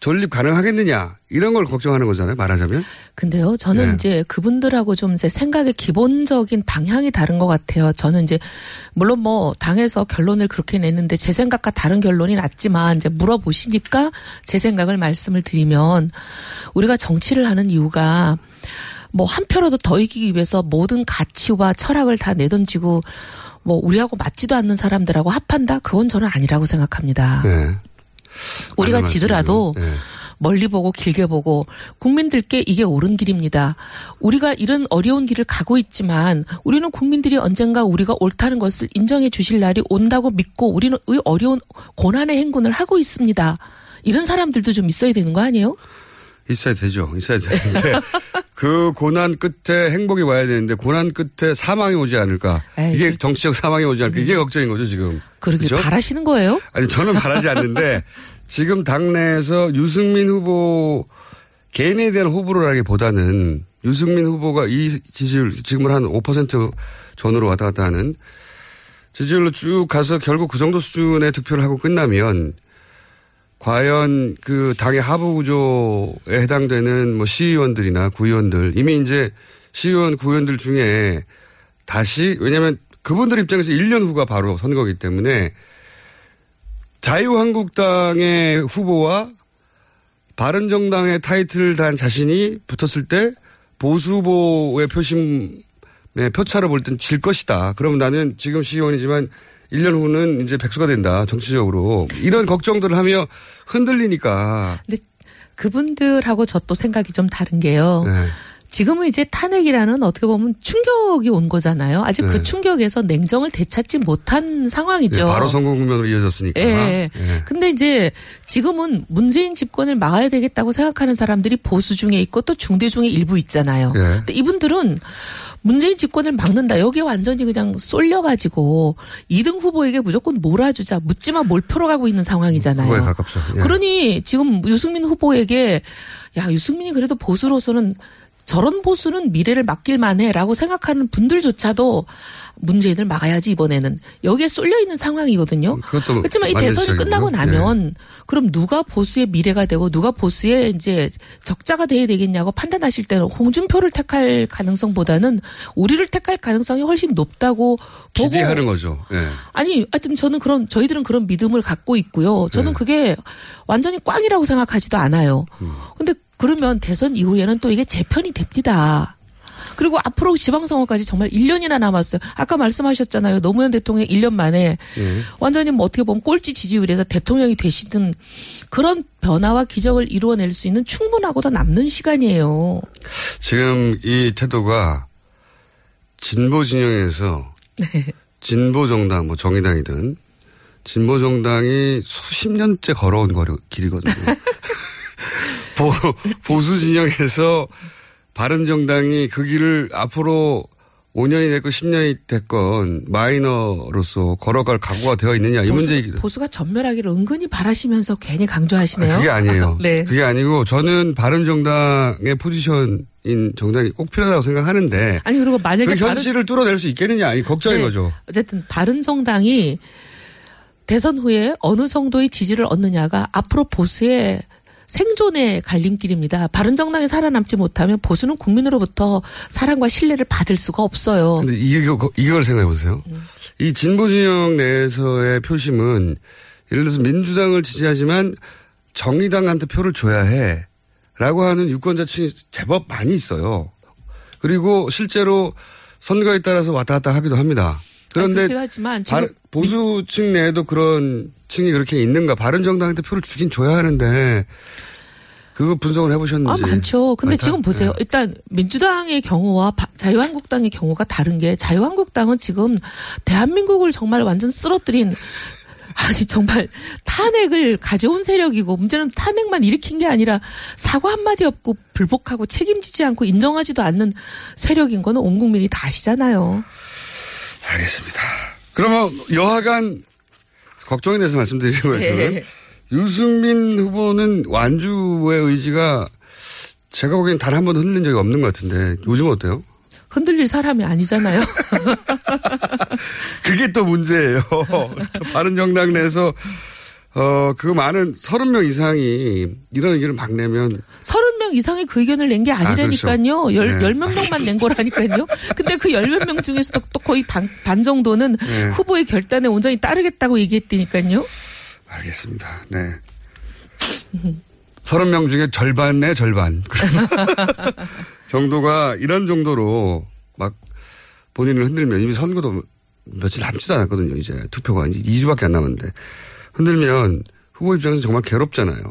존립 가능하겠느냐 이런 걸 걱정하는 거잖아요. 말하자면. 근데요, 저는 네. 이제 그분들하고 좀 이제 생각의 기본적인 방향이 다른 것 같아요. 저는 이제 물론 뭐 당에서 결론을 그렇게 냈는데 제 생각과 다른 결론이 났지만 이제 물어보시니까 제 생각을 말씀을 드리면 우리가 정치를 하는 이유가 뭐 한 표라도 더 이기기 위해서 모든 가치와 철학을 다 내던지고 뭐 우리하고 맞지도 않는 사람들하고 합한다? 그건 저는 아니라고 생각합니다. 네. 우리가 지더라도. 네. 멀리 보고 길게 보고 국민들께 이게 옳은 길입니다. 우리가 이런 어려운 길을 가고 있지만 우리는 국민들이 언젠가 우리가 옳다는 것을 인정해 주실 날이 온다고 믿고 우리는 의 어려운 고난의 행군을 하고 있습니다. 이런 사람들도 좀 있어야 되는 거 아니에요? 있어야 되죠. 있어야 되는데 그 고난 끝에 행복이 와야 되는데 고난 끝에 사망이 오지 않을까. 에이, 이게 정치적 사망이 오지 않을까. 이게 걱정인 거죠 지금. 그러게 그죠? 바라시는 거예요? 아니 저는 바라지 않는데 지금 당내에서 유승민 후보 개인에 대한 호불호라기보다는 유승민 후보가 이 지지율 지금은 한 5% 전으로 왔다 갔다 하는 지지율로 쭉 가서 결국 그 정도 수준의 득표를 하고 끝나면 과연 그 당의 하부 구조에 해당되는 뭐 시의원들이나 구의원들 이미 이제 시의원 구의원들 중에 다시 왜냐하면 그분들 입장에서 1년 후가 바로 선거기 때문에 자유한국당의 후보와 바른정당의 타이틀을 단 자신이 붙었을 때 보수 후보의 표심만 네, 표차를 볼땐 질 것이다. 그러면 나는 지금 시의원이지만 1년 후는 이제 백수가 된다. 정치적으로. 이런 걱정들을 하며 흔들리니까. 근데 그분들하고 저 또 생각이 좀 다른 게요. 네. 지금은 이제 탄핵이라는 어떻게 보면 충격이 온 거잖아요. 아직 네. 그 충격에서 냉정을 되찾지 못한 상황이죠. 네, 바로 선거 국면으로 이어졌으니까. 예. 예. 근데 이제 지금은 문재인 집권을 막아야 되겠다고 생각하는 사람들이 보수 중에 있고 또 중대 중에 일부 있잖아요. 예. 근데 이분들은 문재인 집권을 막는다. 여기에 완전히 그냥 쏠려가지고 2등 후보에게 무조건 몰아주자. 묻지마 몰표로 가고 있는 상황이잖아요. 그거에 가깝죠. 예. 그러니 지금 유승민 후보에게 야 유승민이 그래도 보수로서는 저런 보수는 미래를 맡길 만 해라고 생각하는 분들조차도 문재인을 막아야지 이번에는 여기에 쏠려 있는 상황이거든요. 그것도 그렇지만 이 대선이 지적이고요. 끝나고 예. 나면 그럼 누가 보수의 미래가 되고 누가 보수의 이제 적자가 돼야 되겠냐고 판단하실 때는 홍준표를 택할 가능성보다는 우리를 택할 가능성이 훨씬 높다고 보고 기대하는 거죠. 예. 아니, 하여튼 저는 그런, 저희들은 그런 믿음을 갖고 있고요. 저는 네. 그게 완전히 꽝이라고 생각하지도 않아요. 음. 근데 그러면 대선 이후에는 또 이게 재편이 됩니다. 그리고 앞으로 지방선거까지 정말 1년이나 남았어요. 아까 말씀하셨잖아요. 노무현 대통령 1년 만에 예. 완전히 뭐 어떻게 보면 꼴찌 지지율에서 대통령이 되시든 그런 변화와 기적을 이루어낼 수 있는 충분하고 더 남는 시간이에요. 지금 이 태도가 진보 진영에서 진보 정당 뭐 정의당이든 진보 정당이 수십 년째 걸어온 거리, 길이거든요. 보, 보수 진영에서 바른 정당이 그 길을 앞으로 5년이 됐건 10년이 됐건 마이너로서 걸어갈 각오가 되어 있느냐 이 문제이기도 보수가 전멸하기를 은근히 바라시면서 괜히 강조하시네요. 그게 아니에요. 네. 그게 아니고 저는 바른 정당의 포지션인 정당이 꼭 필요하다고 생각하는데 아니 그리고 만약에 그 현실을 뚫어낼 수 있겠느냐 이 걱정인 네. 거죠. 어쨌든 바른 정당이 대선 후에 어느 정도의 지지를 얻느냐가 앞으로 보수의 생존의 갈림길입니다. 바른 정당이 살아남지 못하면 보수는 국민으로부터 사랑과 신뢰를 받을 수가 없어요. 근데 그- 이걸 생각해 보세요. 이 진보 진영 내에서의 표심은 예를 들어서 민주당을 지지하지만 정의당한테 표를 줘야 해. 라고 하는 유권자층이 제법 많이 있어요. 그리고 실제로 선거에 따라서 왔다 갔다 하기도 합니다. 그런데 하지만 지금 보수층 내에도 그런 층이 그렇게 있는가? 바른 정당한테 표를 주긴 줘야 하는데 그거 분석을 아, 해보셨는지? 많죠. 근데 많다? 지금 보세요. 네. 일단 민주당의 경우와 바- 자유한국당의 경우가 다른 게 자유한국당은 지금 대한민국을 정말 완전 쓰러뜨린 아니 정말 탄핵을 가져온 세력이고 문제는 탄핵만 일으킨 게 아니라 사과 한마디 없고 불복하고 책임지지 않고 인정하지도 않는 세력인 거는 온 국민이 다 아시잖아요. 알겠습니다. 그러면 여하간 걱정에 대해서 말씀드리는 거예요. 저는. 네. 유승민 후보는 완주의 의지가 제가 보기엔 단 한 번도 흔들린 적이 없는 것 같은데 요즘 어때요? 흔들릴 사람이 아니잖아요. 그게 또 문제예요. 바른 정당 내에서 어, 그 많은 30명 이상이 이런 의견을 막 내면 30명 이상이 그 의견을 낸 게 아니라니까요. 그렇죠. 열, 네. 열몇 명만 낸 거라니까요. 근데 그 열 몇 명 중에서도 또 거의 반, 반 정도는 네. 후보의 결단에 온전히 따르겠다고 얘기했다니까요. 알겠습니다. 네. 30명 중에 절반의 절반. 정도가 이런 정도로 막 본인을 흔들면 이미 선거도 며칠 남지도 않았거든요. 이제 투표가 이제 2주밖에 안 남았는데 흔들면 후보 입장에서 정말 괴롭잖아요.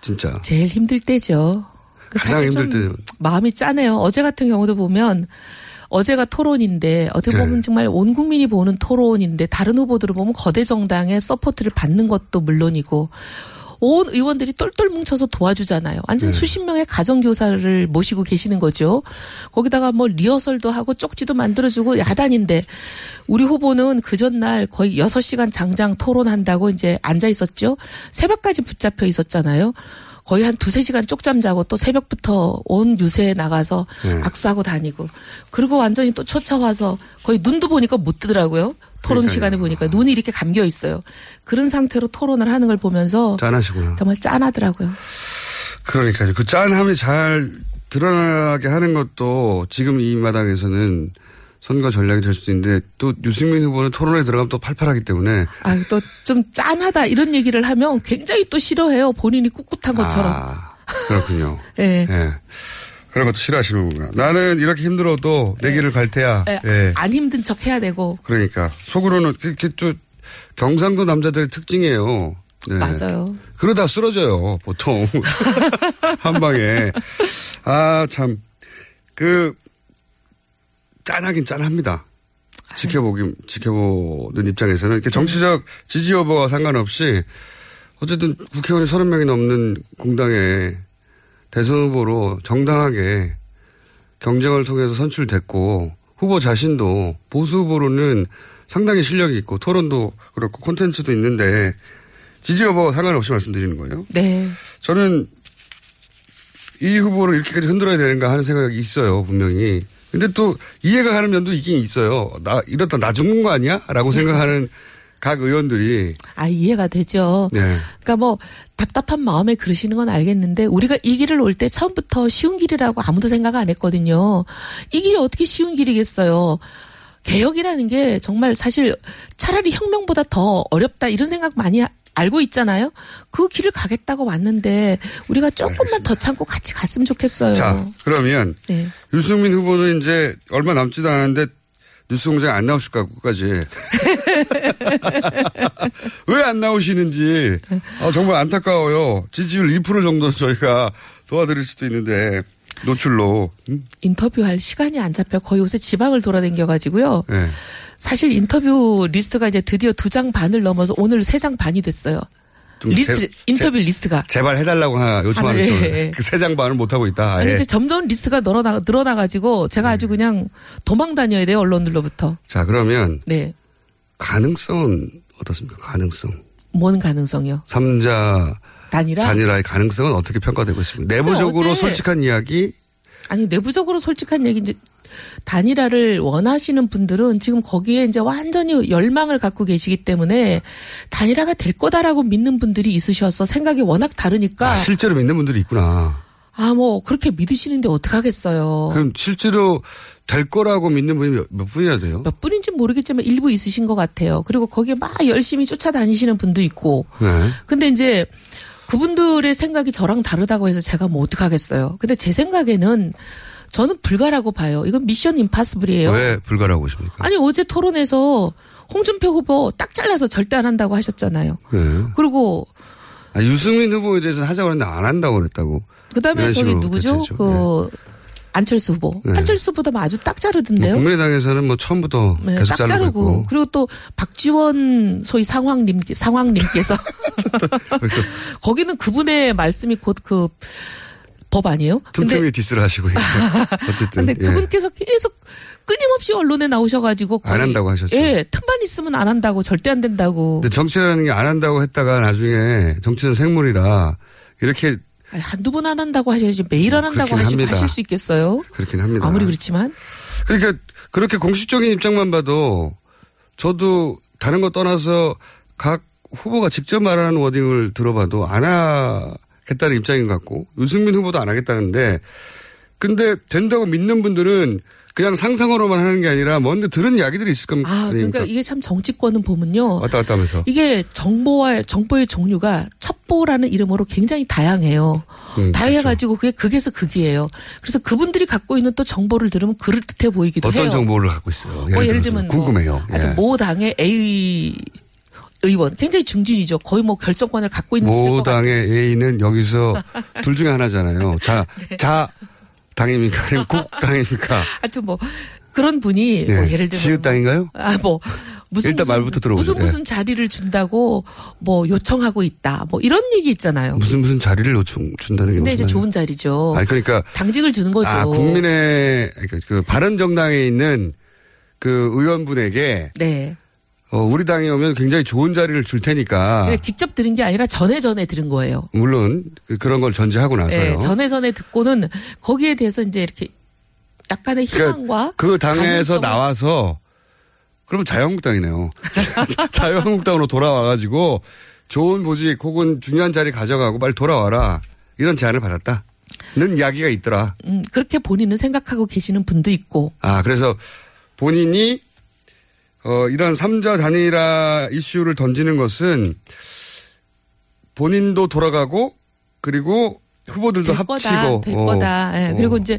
진짜. 제일 힘들 때죠. 그 가장 힘들 좀 때는. 마음이 짠해요. 어제 같은 경우도 보면 어제가 토론인데 어떻게 보면 네. 정말 온 국민이 보는 토론인데 다른 후보들을 보면 거대 정당의 support를 받는 것도 물론이고 온 의원들이 똘똘 뭉쳐서 도와주잖아요. 완전 네. 수십 명의 가정교사를 모시고 계시는 거죠. 거기다가 뭐 리허설도 하고 쪽지도 만들어주고 야단인데 우리 후보는 그 전날 거의 6시간 장장 토론한다고 이제 앉아 있었죠. 새벽까지 붙잡혀 있었잖아요. 거의 한 두세 시간 쪽잠 자고 또 새벽부터 온 유세에 나가서 네. 악수하고 다니고 그리고 완전히 또 쫓아와서 거의 눈도 보니까 못 뜨더라고요. 토론 그러니까요. 시간에 보니까 눈이 이렇게 감겨 있어요. 그런 상태로 토론을 하는 걸 보면서 짠하시구나. 정말 짠하더라고요. 그러니까요. 그 짠함이 잘 드러나게 하는 것도 지금 이 마당에서는 선거 전략이 될 수도 있는데 또 유승민 후보는 토론에 들어가면 또 팔팔하기 때문에 아, 또 좀 짠하다 이런 얘기를 하면 굉장히 또 싫어해요. 본인이 꿋꿋한 것처럼. 아, 그렇군요. 예. 예. 그런 것도 싫어하시는구나. 나는 이렇게 힘들어도 내 길을 갈 테야. 예, 예. 안 힘든 척 해야 되고. 그러니까 속으로는 그게 또 경상도 남자들의 특징이에요. 네. 맞아요. 그러다 쓰러져요, 보통. 한 방에. 아, 참. 그, 짠하긴 짠합니다. 지켜보기, 지켜보는 입장에서는. 이렇게 정치적 지지 여부와 상관없이 어쨌든 국회의원이 30명이 넘는 공당에 대선 후보로 정당하게 경쟁을 통해서 선출됐고 후보 자신도 보수 후보로는 상당히 실력이 있고 토론도 그렇고 콘텐츠도 있는데 지지 여부와 상관없이 말씀드리는 거예요. 네. 저는 이 후보를 이렇게까지 흔들어야 되는가 하는 생각이 있어요, 분명히. 근데 또 이해가 가는 면도 있긴 있어요. 나, 이러다 나 죽는 거 아니야? 라고 생각하는 각 의원들이. 아, 이해가 되죠. 네. 그러니까 뭐 답답한 마음에 그러시는 건 알겠는데 우리가 이 길을 올 때 처음부터 쉬운 길이라고 아무도 생각 안 했거든요. 이 길이 어떻게 쉬운 길이겠어요. 개혁이라는 게 정말 사실 차라리 혁명보다 더 어렵다 이런 생각 많이 알고 있잖아요. 그 길을 가겠다고 왔는데 우리가 조금만 더 참고 같이 갔으면 좋겠어요. 자, 그러면 네. 유승민 후보는 이제 얼마 남지도 않았는데 뉴스 공장에 안 나오실까까지 왜 안 나오시는지 아, 정말 안타까워요. 지지율 2% 정도는 저희가 도와드릴 수도 있는데 노출로 음? 인터뷰할 시간이 안 잡혀 거의 요새 지방을 돌아다녀가지고요. 네. 사실 인터뷰 리스트가 이제 드디어 두 장 반을 넘어서 오늘 세 장 반이 됐어요. 좀 리스트 제- 인터뷰 리스트가. 제발 해달라고 하나 요청하는 아, 예, 쪽. 예. 그세 장 반을 못 하고 있다. 아니 아예. 이제 점점 리스트가 늘어나 늘어나 가지고 제가 아주 그냥 도망 다녀야 돼요 언론들로부터. 자 그러면 네, 가능성은 어떻습니까? 가능성. 뭔 가능성이요? 삼자 단일화? 단일화의 가능성은 어떻게 평가되고 있습니까? 내부적으로 솔직한 이야기 아니 내부적으로 솔직한 얘기 이제 단일화를 원하시는 분들은 지금 거기에 이제 완전히 열망을 갖고 계시기 때문에 단일화가 될 거다라고 믿는 분들이 있으셔서 생각이 워낙 다르니까 아, 실제로 믿는 분들이 있구나. 아 뭐 그렇게 믿으시는데 어떡하겠어요. 그럼 실제로 될 거라고 믿는 분이 몇, 몇 분이나 돼요? 몇 분인지 모르겠지만 일부 있으신 것 같아요. 그리고 거기에 막 열심히 쫓아다니시는 분도 있고. 네. 근데 이제 그분들의 생각이 저랑 다르다고 해서 제가 뭐 어떡하겠어요. 근데 제 생각에는 저는 불가라고 봐요. 이건 미션 임파서블이에요. 왜 불가라고 보십니까? 아니 어제 토론에서 홍준표 후보 딱 잘라서 절대 안 한다고 하셨잖아요. 네. 그리고 아, 유승민 후보에 대해서는 하자고 했는데 안 한다고 그랬다고. 그다음에 저기 누구죠? 대체죠. 그 안철수 후보. 네. 안철수 후보도 아주 딱뭐 자르던데요. 국민의당에서는 뭐 처음부터 네, 계속 딱 자르고 있고. 그리고 또 박지원 소위 상황님 상황님께서 그래서 거기는 그분의 말씀이 곧그 법 아니에요? 근데 틈틈이 디스를 하시고. 어쨌든. 근데 예. 그분께서 계속 끊임없이 언론에 나오셔가지고 안 한다고 하셨죠. 예, 틈만 있으면 안 한다고 절대 안 된다고. 근데 정치라는 게 안 한다고 했다가 나중에 정치는 생물이라 이렇게 아니, 한두 번 안 한다고 하셔야지 매일 안 한다고 합니다. 하실 수 있겠어요? 그렇긴 합니다. 아무리 그렇지만 그러니까 그렇게 공식적인 입장만 봐도 저도 다른 거 떠나서 각 후보가 직접 말하는 워딩을 들어봐도 안 하 겠다는 입장인 것 같고 유승민 후보도 안 하겠다는데 근데 된다고 믿는 분들은 그냥 상상으로만 하는 게 아니라 뭔데 들은 이야기들이 있을 겁니다. 아 그러니까 이게 참 정치권은 보면요. 왔다 갔다 하면서. 이게 정보와 정보의 종류가 첩보라는 이름으로 굉장히 다양해요. 음, 다양해가지고 그게 극에서 극이에요. 그래서 그분들이 갖고 있는 또 정보를 들으면 그럴 듯해 보이기도 어떤 해요. 정보를 갖고 있어요? 뭐 예를 들면 궁금해요. 뭐 예. 모 당의 A 의원 굉장히 중진이죠. 거의 뭐 결정권을 갖고 있는 모 당의 A는 여기서 둘 중에 하나잖아요. 자, 네. 자 당입니까? 아니면 국 당입니까? 하여튼 뭐 그런 분이 예. 뭐 예를 들면 지읒 당인가요? 아뭐 무슨 일단 무슨, 말부터 들어보죠. 무슨 무슨 자리를 준다고 뭐 요청하고 있다. 뭐 이런 얘기 있잖아요. 무슨 무슨 자리를 요청 준다는 게 근데 이제 좋은 자리죠. 아니 그러니까 당직을 주는 거죠. 아 국민의 그, 그 바른 정당에 있는 그 의원분에게 네. 어, 우리 당에 오면 굉장히 좋은 자리를 줄 테니까 직접 들은 게 아니라 전에 전에 들은 거예요. 물론 그- 그런 걸 전제하고 나서요. 네, 전에 전에 듣고는 거기에 대해서 이제 이렇게 약간의 희망과 그 당에서 가능성을- 나와서 그러면 자유한국당이네요. 자유한국당으로 돌아와가지고 좋은 보직 혹은 중요한 자리 가져가고 빨리 돌아와라 이런 제안을 받았다 는 이야기가 있더라. 음, 그렇게 본인은 생각하고 계시는 분도 있고 아 그래서 본인이 어, 이런 삼자 단일화 이슈를 던지는 것은 본인도 돌아가고 그리고 후보들도 될 합치고 될 어. 거다. 예, 어. 그리고 이제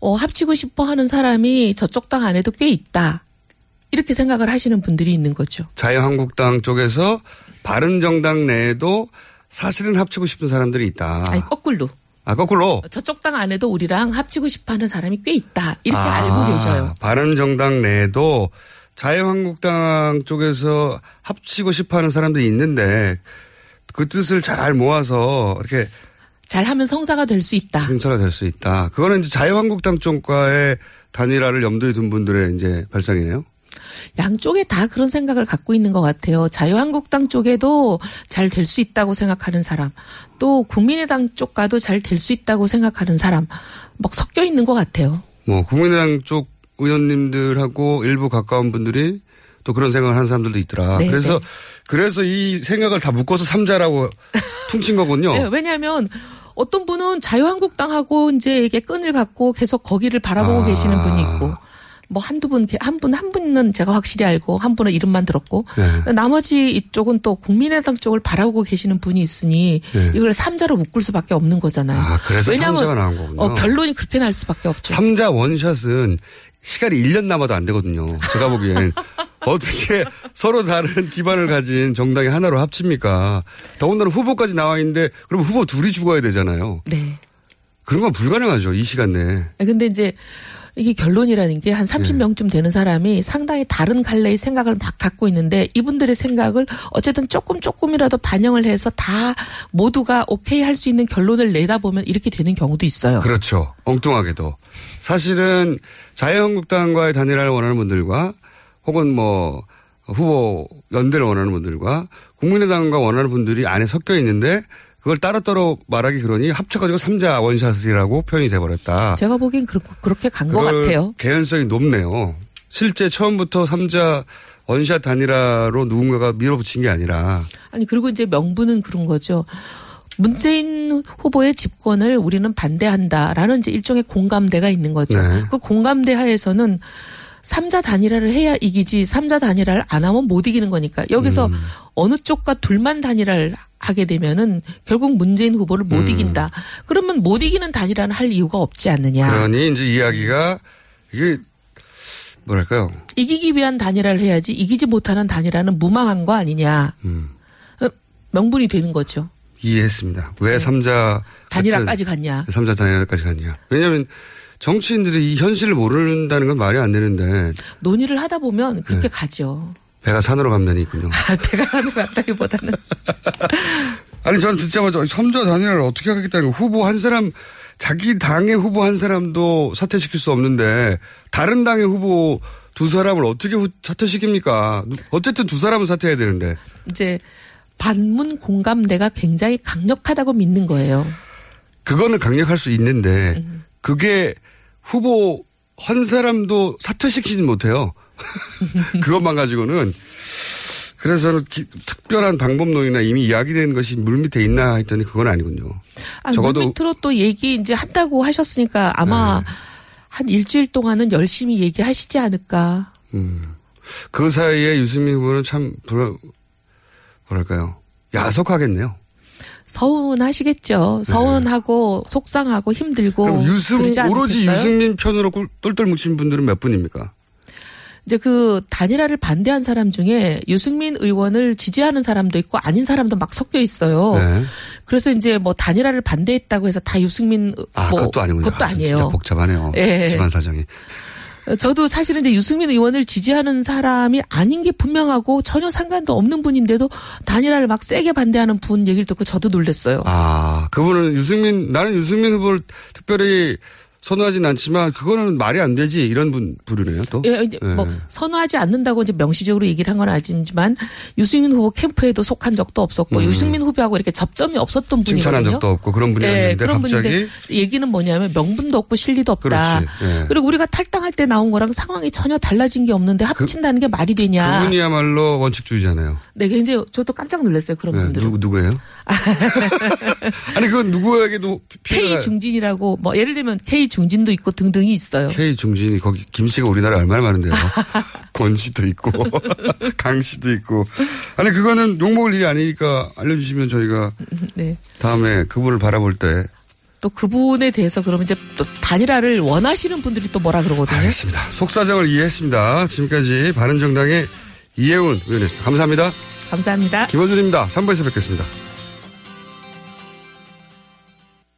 어, 합치고 싶어 하는 사람이 저쪽 당 안에도 꽤 있다. 이렇게 생각을 하시는 분들이 있는 거죠. 자유한국당 쪽에서 바른정당 내에도 사실은 합치고 싶은 사람들이 있다. 아니 거꾸로 아 거꾸로 저쪽 당 안에도 우리랑 합치고 싶어 하는 사람이 꽤 있다. 이렇게 아, 알고 계셔요. 바른정당 내에도 자유한국당 쪽에서 합치고 싶어하는 사람들이 있는데 그 뜻을 잘 모아서 이렇게 잘하면 성사가 될 수 있다. 승차가 될 수 있다. 그거는 이제 자유한국당 쪽과의 단일화를 염두에 둔 분들의 이제 발상이네요. 양쪽에 다 그런 생각을 갖고 있는 것 같아요. 자유한국당 쪽에도 잘 될 수 있다고 생각하는 사람, 또 국민의당 쪽과도 잘 될 수 있다고 생각하는 사람, 막 섞여 있는 것 같아요. 뭐 국민의당 쪽 의원님들하고 일부 가까운 분들이 또 그런 생각을 하는 사람들도 있더라. 네, 그래서 네. 그래서 이 생각을 다 묶어서 삼자라고 퉁친 거군요. 네, 왜냐하면 어떤 분은 자유한국당하고 이제 이게 끈을 갖고 계속 거기를 바라보고 아. 계시는 분이 있고. 뭐 한두 분, 한 분, 한 분은 제가 확실히 알고, 한 분은 이름만 들었고, 네. 나머지 이쪽은 또 국민의당 쪽을 바라보고 계시는 분이 있으니, 네. 이걸 삼자로 묶을 수밖에 없는 거잖아요. 아, 그래서 왜냐하면 삼자가 나온 거군요. 어, 결론이 그렇게 날 수밖에 없죠. 삼자 원샷은 시간이 1년 남아도 안 되거든요. 제가 보기엔. 어떻게 서로 다른 기반을 가진 정당이 하나로 합칩니까? 더군다나 후보까지 나와 있는데 그럼 후보 둘이 죽어야 되잖아요. 네. 그런 건 불가능하죠. 이 시간 내에. 아, 근데 이제 이게 결론이라는 게한 네. 30명쯤 되는 사람이 상당히 다른 갈래의 생각을 막 갖고 있는데 이분들의 생각을 어쨌든 조금 조금이라도 반영을 해서 다 모두가 오케이 할 수 있는 결론을 내다 보면 이렇게 되는 경우도 있어요. 그렇죠. 엉뚱하게도. 사실은 자유한국당과의 단일화를 원하는 분들과 혹은 뭐 후보 연대를 원하는 분들과 국민의당과 원하는 분들이 안에 섞여 있는데 그걸 따로따로 말하기 그러니 합쳐가지고 삼자 원샷이라고 표현이 돼버렸다. 제가 보기엔 그렇, 그렇게 간 것 같아요. 개연성이 높네요. 실제 처음부터 삼자 원샷 단일화로 누군가가 밀어붙인 게 아니라 아니 그리고 이제 명분은 그런 거죠. 문재인 후보의 집권을 우리는 반대한다라는 이제 일종의 공감대가 있는 거죠. 네. 그 공감대 하에서는 삼자 단일화를 해야 이기지 삼자 단일화를 안 하면 못 이기는 거니까 여기서 음. 어느 쪽과 둘만 단일화를 하게 되면은 결국 문재인 후보를 못 음. 이긴다. 그러면 못 이기는 단일화는 할 이유가 없지 않느냐. 그러니 이제 이야기가 이게 뭐랄까요? 이기기 위한 단일화를 해야지 이기지 못하는 단일화는 무망한 거 아니냐. 음. 어, 명분이 되는 거죠. 이해했습니다. 왜 삼자 네. 단일화까지 갔냐. 삼자 단일화까지 갔냐? 왜냐하면 정치인들이 이 현실을 모른다는 건 말이 안 되는데 논의를 하다 보면 그렇게 네. 가죠. 배가 산으로 간 면이 있군요. 배가 하는 것 같다기보다는. 아니 저는 듣자마자 삼자 단일화를 어떻게 하겠다는 거 후보 한 사람 자기 당의 후보 한 사람도 사퇴시킬 수 없는데 다른 당의 후보 두 사람을 어떻게 후- 사퇴시킵니까? 어쨌든 두 사람은 사퇴해야 되는데 이제 반문 공감대가 굉장히 강력하다고 믿는 거예요. 그거는 강력할 수 있는데 그게 후보 한 사람도 사퇴시키진 못해요. 그것만 가지고는 그래서 저는 기- 특별한 방법론이나 이미 이야기된 것이 물 밑에 있나 했더니 그건 아니군요. 아니, 적어도 물 밑으로 또 얘기 이제 한다고 하셨으니까 아마 네. 한 일주일 동안은 열심히 얘기하시지 않을까. 음. 그 사이에 유승민 후보는 참 불, 뭐랄까요 야속하겠네요. 서운하시겠죠. 서운하고 속상하고 힘들고. 그럼 유승 오로지 않겠어요? 유승민 편으로 꿀- 똘똘 뭉친 분들은 몇 분입니까? 이제 그 단일화를 반대한 사람 중에 유승민 의원을 지지하는 사람도 있고 아닌 사람도 막 섞여 있어요. 네. 그래서 이제 뭐 단일화를 반대했다고 해서 다 유승민 아, 뭐 그것도 아니군요. 그것도 아, 아니에요. 진짜 복잡하네요. 예. 집안 사정이. 저도 사실은 이제 유승민 의원을 지지하는 사람이 아닌 게 분명하고 전혀 상관도 없는 분인데도 단일화를 막 세게 반대하는 분 얘기를 듣고 저도 놀랐어요. 아, 그분은 유승민, 나는 유승민 후보를 특별히 선호하진 않지만 그거는 말이 안 되지 이런 분 부르네요 또. 예, 이제 뭐 예. 선호하지 않는다고 이제 명시적으로 얘기를 한 건 아니지만 유승민 후보 캠프에도 속한 적도 없었고 음. 유승민 후보하고 이렇게 접점이 없었던 분이거든요. 칭찬한 적도 없고 그런 분이었는데 예, 그런 갑자기 얘기는 뭐냐면 명분도 없고 실리도 없다. 그렇지. 예. 그리고 우리가 탈당할 때 나온 거랑 상황이 전혀 달라진 게 없는데 합친다는 게 말이 되냐. 그분이야말로 원칙주의잖아요. 네, 굉장히 저도 깜짝 놀랐어요. 그런 네, 분들은. 누구 누구예요? 아니 그건 누구에게도 K 중진이라고 뭐 예를 들면 K 중진도 있고 등등이 있어요. K 중진이 거기 김 씨가 우리나라에 얼마나 많은데요. 권 씨도 있고 강 씨도 있고. 아니 그거는 욕먹을 일이 아니니까 알려주시면 저희가 네. 다음에 그분을 바라볼 때 또 그분에 대해서 그러면 이제 또 단일화를 원하시는 분들이 또 뭐라 그러거든요. 알겠습니다. 속사정을 이해했습니다. 지금까지 바른정당의 이혜훈 의원이었습니다. 감사합니다. 감사합니다. 김원준입니다. 3부에서 뵙겠습니다.